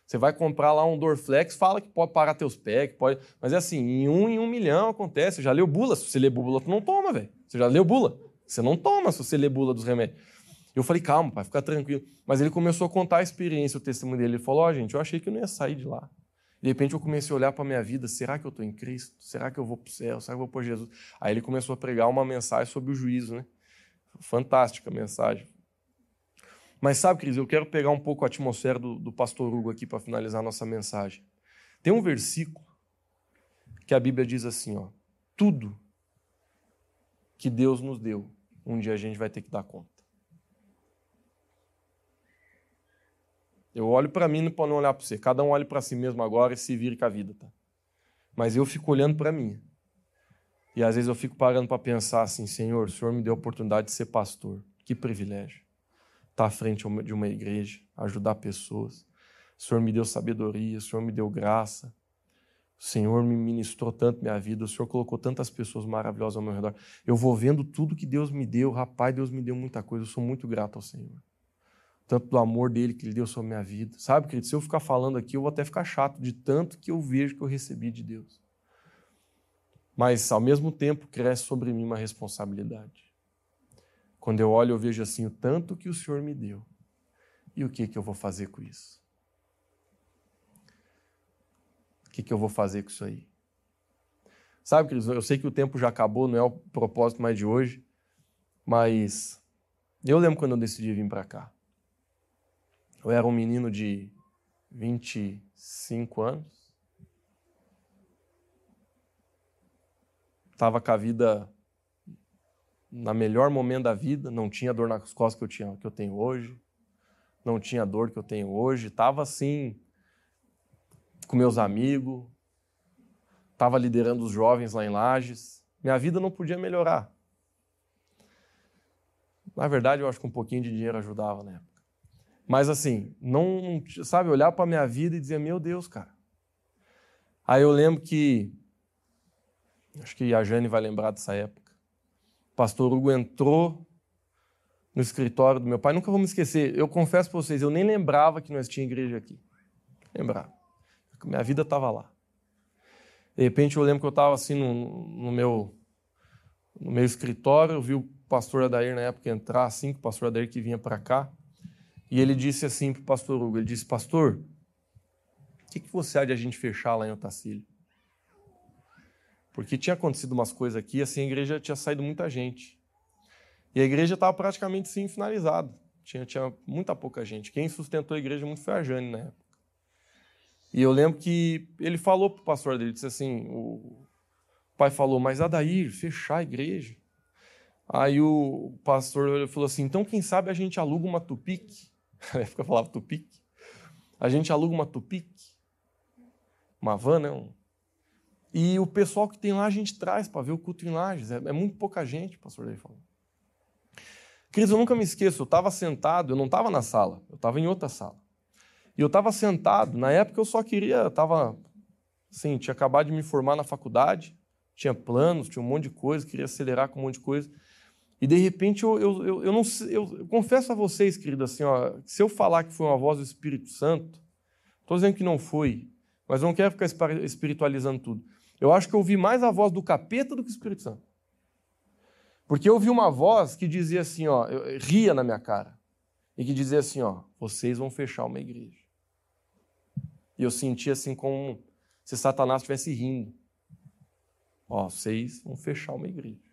Você vai comprar lá um Dorflex, fala que pode parar teus pés, que pode. Mas é assim, em um em um milhão acontece. Você já leu bula? Se você lê bula, tu não toma, velho. Você já leu bula? Você não toma se você lê bula dos remédios. Eu falei, calma, pai, fica tranquilo. Mas ele começou a contar a experiência, o testemunho dele. Ele falou: Ó, oh, gente, eu achei que eu não ia sair de lá. De repente eu comecei a olhar para a minha vida, será que eu estou em Cristo? Será que eu vou para o céu? Será que eu vou por Jesus? Aí ele começou a pregar uma mensagem sobre o juízo, né? Fantástica mensagem. Mas sabe, Cris, eu quero pegar um pouco a atmosfera do, do pastor Hugo aqui para finalizar a nossa mensagem. Tem um versículo que a Bíblia diz assim, ó, tudo que Deus nos deu, um dia a gente vai ter que dar conta. Eu olho para mim para não olhar para você. Cada um olhe para si mesmo agora e se vire com a vida, tá? Mas eu fico olhando para mim. E às vezes eu fico parando para pensar assim, Senhor, o Senhor me deu a oportunidade de ser pastor. Que privilégio. Estar tá à frente de uma igreja, ajudar pessoas. O Senhor me deu sabedoria, o Senhor me deu graça. O Senhor me ministrou tanto minha vida, o Senhor colocou tantas pessoas maravilhosas ao meu redor. Eu vou vendo tudo que Deus me deu. Rapaz, Deus me deu muita coisa. Eu sou muito grato ao Senhor tanto do amor dele que ele deu sobre a minha vida. Sabe, querido, se eu ficar falando aqui, eu vou até ficar chato de tanto que eu vejo que eu recebi de Deus. Mas, ao mesmo tempo, cresce sobre mim uma responsabilidade. Quando eu olho, eu vejo assim o tanto que o Senhor me deu. E o que, que eu vou fazer com isso? O que, que eu vou fazer com isso aí? Sabe, queridos, eu sei que o tempo já acabou, não é o propósito mais de hoje, mas eu lembro quando eu decidi vir para cá. Eu era um menino de 25 anos. Estava com a vida na melhor momento da vida, não tinha dor nas costas que eu, tinha, que eu tenho hoje, não tinha dor que eu tenho hoje, estava assim, com meus amigos, estava liderando os jovens lá em Lages. Minha vida não podia melhorar. Na verdade, eu acho que um pouquinho de dinheiro ajudava na época. Mas assim, não, sabe, olhar para a minha vida e dizer, meu Deus, cara. Aí eu lembro que, acho que a Jane vai lembrar dessa época. O pastor Hugo entrou no escritório do meu pai, nunca vou me esquecer. Eu confesso para vocês, eu nem lembrava que nós tínhamos igreja aqui. Lembrava. Minha vida estava lá. De repente eu lembro que eu estava assim no, no, meu, no meu escritório, eu vi o pastor Adair na época entrar, assim, o pastor Adair que vinha para cá. E ele disse assim para o pastor Hugo, ele disse, pastor, o que, que você há de a gente fechar lá em Otacílio? Porque tinha acontecido umas coisas aqui, assim, a igreja tinha saído muita gente. E a igreja estava praticamente sim finalizada. Tinha, tinha muita pouca gente. Quem sustentou a igreja muito foi a Jane na época. E eu lembro que ele falou para o pastor dele, disse assim, o pai falou, mas Adair, fechar a igreja. Aí o pastor falou assim, então quem sabe a gente aluga uma tupique (laughs) na época eu falava tupique. A gente aluga uma tupique, uma van, né? Um... E o pessoal que tem lá a gente traz para ver o culto em Lages. É, é muito pouca gente, o pastor Daí falou. Cris, eu nunca me esqueço, eu estava sentado, eu não estava na sala, eu estava em outra sala. E eu estava sentado, na época eu só queria, estava, assim, tinha acabado de me formar na faculdade, tinha planos, tinha um monte de coisa, queria acelerar com um monte de coisa. E de repente eu, eu, eu, eu não eu, eu, confesso a vocês, querido, assim, ó, se eu falar que foi uma voz do Espírito Santo, estou dizendo que não foi, mas não quero ficar espiritualizando tudo. Eu acho que eu ouvi mais a voz do capeta do que o Espírito Santo. Porque eu ouvi uma voz que dizia assim, ó, ria na minha cara. E que dizia assim, ó, vocês vão fechar uma igreja. E eu sentia assim como se Satanás estivesse rindo. Ó, vocês vão fechar uma igreja.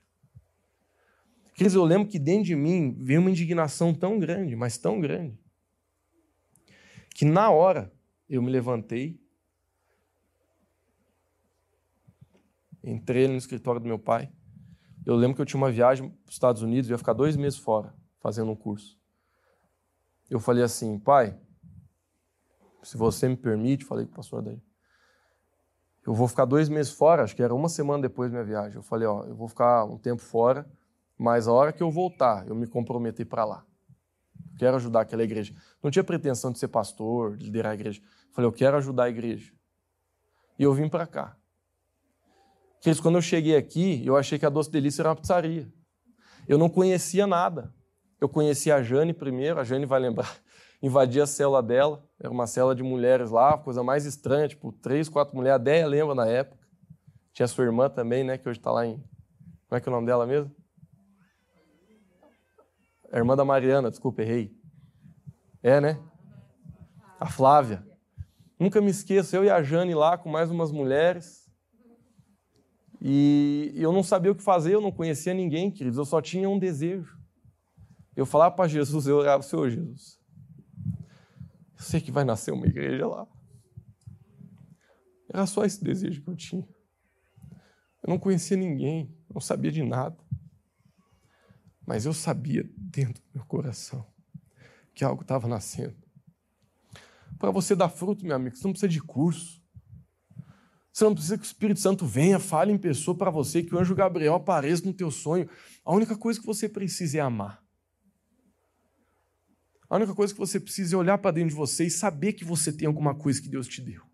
Cris, eu lembro que dentro de mim veio uma indignação tão grande, mas tão grande, que na hora eu me levantei, entrei no escritório do meu pai. Eu lembro que eu tinha uma viagem para os Estados Unidos, eu ia ficar dois meses fora, fazendo um curso. Eu falei assim, pai, se você me permite, falei com o pastor daí, eu vou ficar dois meses fora, acho que era uma semana depois da minha viagem. Eu falei, ó, eu vou ficar um tempo fora, mas a hora que eu voltar, eu me comprometi para lá. Quero ajudar aquela igreja. Não tinha pretensão de ser pastor, de liderar a igreja. Falei, eu quero ajudar a igreja. E eu vim para cá. Queridos, quando eu cheguei aqui, eu achei que a Doce Delícia era uma pizzaria. Eu não conhecia nada. Eu conhecia a Jane primeiro, a Jane vai lembrar. (laughs) Invadi a cela dela, era uma cela de mulheres lá, coisa mais estranha, tipo, três, quatro mulheres. A Déia lembra na época. Tinha sua irmã também, né, que hoje está lá em. Como é que é o nome dela mesmo? A irmã da Mariana, desculpa, errei. É, né? A Flávia. Nunca me esqueço, eu e a Jane lá com mais umas mulheres. E eu não sabia o que fazer, eu não conhecia ninguém, queridos, eu só tinha um desejo. Eu falava para Jesus, eu orava, Senhor Jesus, eu sei que vai nascer uma igreja lá. Era só esse desejo que eu tinha. Eu não conhecia ninguém, não sabia de nada. Mas eu sabia dentro do meu coração que algo estava nascendo. Para você dar fruto, meu amigo, você não precisa de curso. Você não precisa que o Espírito Santo venha, fale em pessoa para você, que o anjo Gabriel apareça no teu sonho. A única coisa que você precisa é amar. A única coisa que você precisa é olhar para dentro de você e saber que você tem alguma coisa que Deus te deu.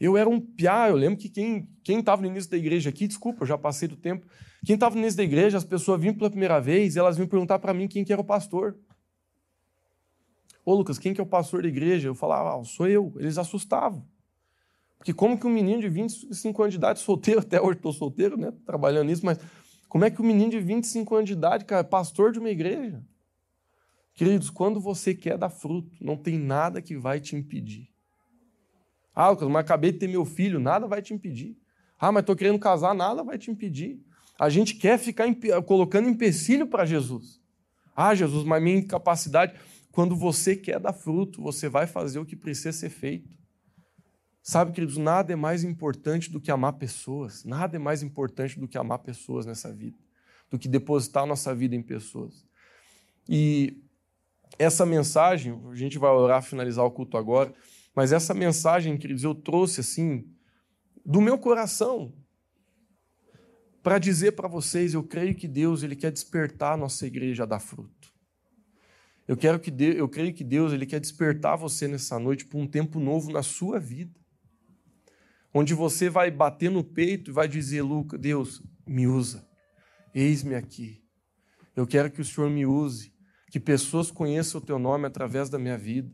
Eu era um piá, eu lembro que quem estava no início da igreja aqui, desculpa, eu já passei do tempo, quem estava no início da igreja, as pessoas vinham pela primeira vez elas vinham perguntar para mim quem que era o pastor. Ô Lucas, quem que é o pastor da igreja? Eu falava, ah, sou eu. Eles assustavam. Porque como que um menino de 25 anos de idade, solteiro, (laughs) até hoje estou solteiro, né, trabalhando nisso, mas como é que um menino de 25 anos de idade, cara, é pastor de uma igreja? Queridos, quando você quer dar fruto, não tem nada que vai te impedir. Ah, Lucas, mas acabei de ter meu filho, nada vai te impedir. Ah, mas estou querendo casar, nada vai te impedir. A gente quer ficar colocando empecilho para Jesus. Ah, Jesus, mas minha incapacidade. Quando você quer dar fruto, você vai fazer o que precisa ser feito. Sabe, queridos, nada é mais importante do que amar pessoas. Nada é mais importante do que amar pessoas nessa vida, do que depositar a nossa vida em pessoas. E essa mensagem, a gente vai orar, finalizar o culto agora, mas essa mensagem, queridos, eu trouxe assim, do meu coração, para dizer para vocês, eu creio que Deus ele quer despertar a nossa igreja a dar fruto. Eu, quero que Deus, eu creio que Deus ele quer despertar você nessa noite para um tempo novo na sua vida. Onde você vai bater no peito e vai dizer, Luca, Deus, me usa. Eis-me aqui. Eu quero que o Senhor me use que pessoas conheçam o teu nome através da minha vida,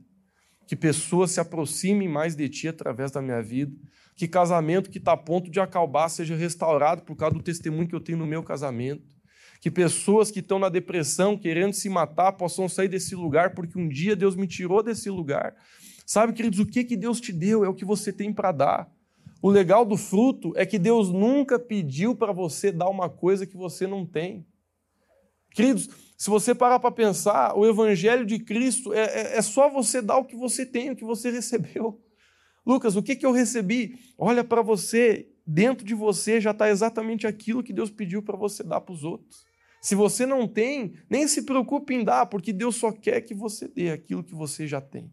que pessoas se aproximem mais de ti através da minha vida, que casamento que está a ponto de acabar seja restaurado por causa do testemunho que eu tenho no meu casamento, que pessoas que estão na depressão, querendo se matar, possam sair desse lugar, porque um dia Deus me tirou desse lugar. Sabe, queridos, o que, que Deus te deu é o que você tem para dar. O legal do fruto é que Deus nunca pediu para você dar uma coisa que você não tem. Queridos, se você parar para pensar, o Evangelho de Cristo é, é, é, só você dar o que você tem, o que você (laughs) recebeu. Lucas, o que, que eu recebi? Olha para você, dentro de você já está exatamente aquilo que Deus pediu para você dar para os outros. Se você não tem, nem se preocupe em dar, porque Deus só quer que você dê aquilo que você já tem.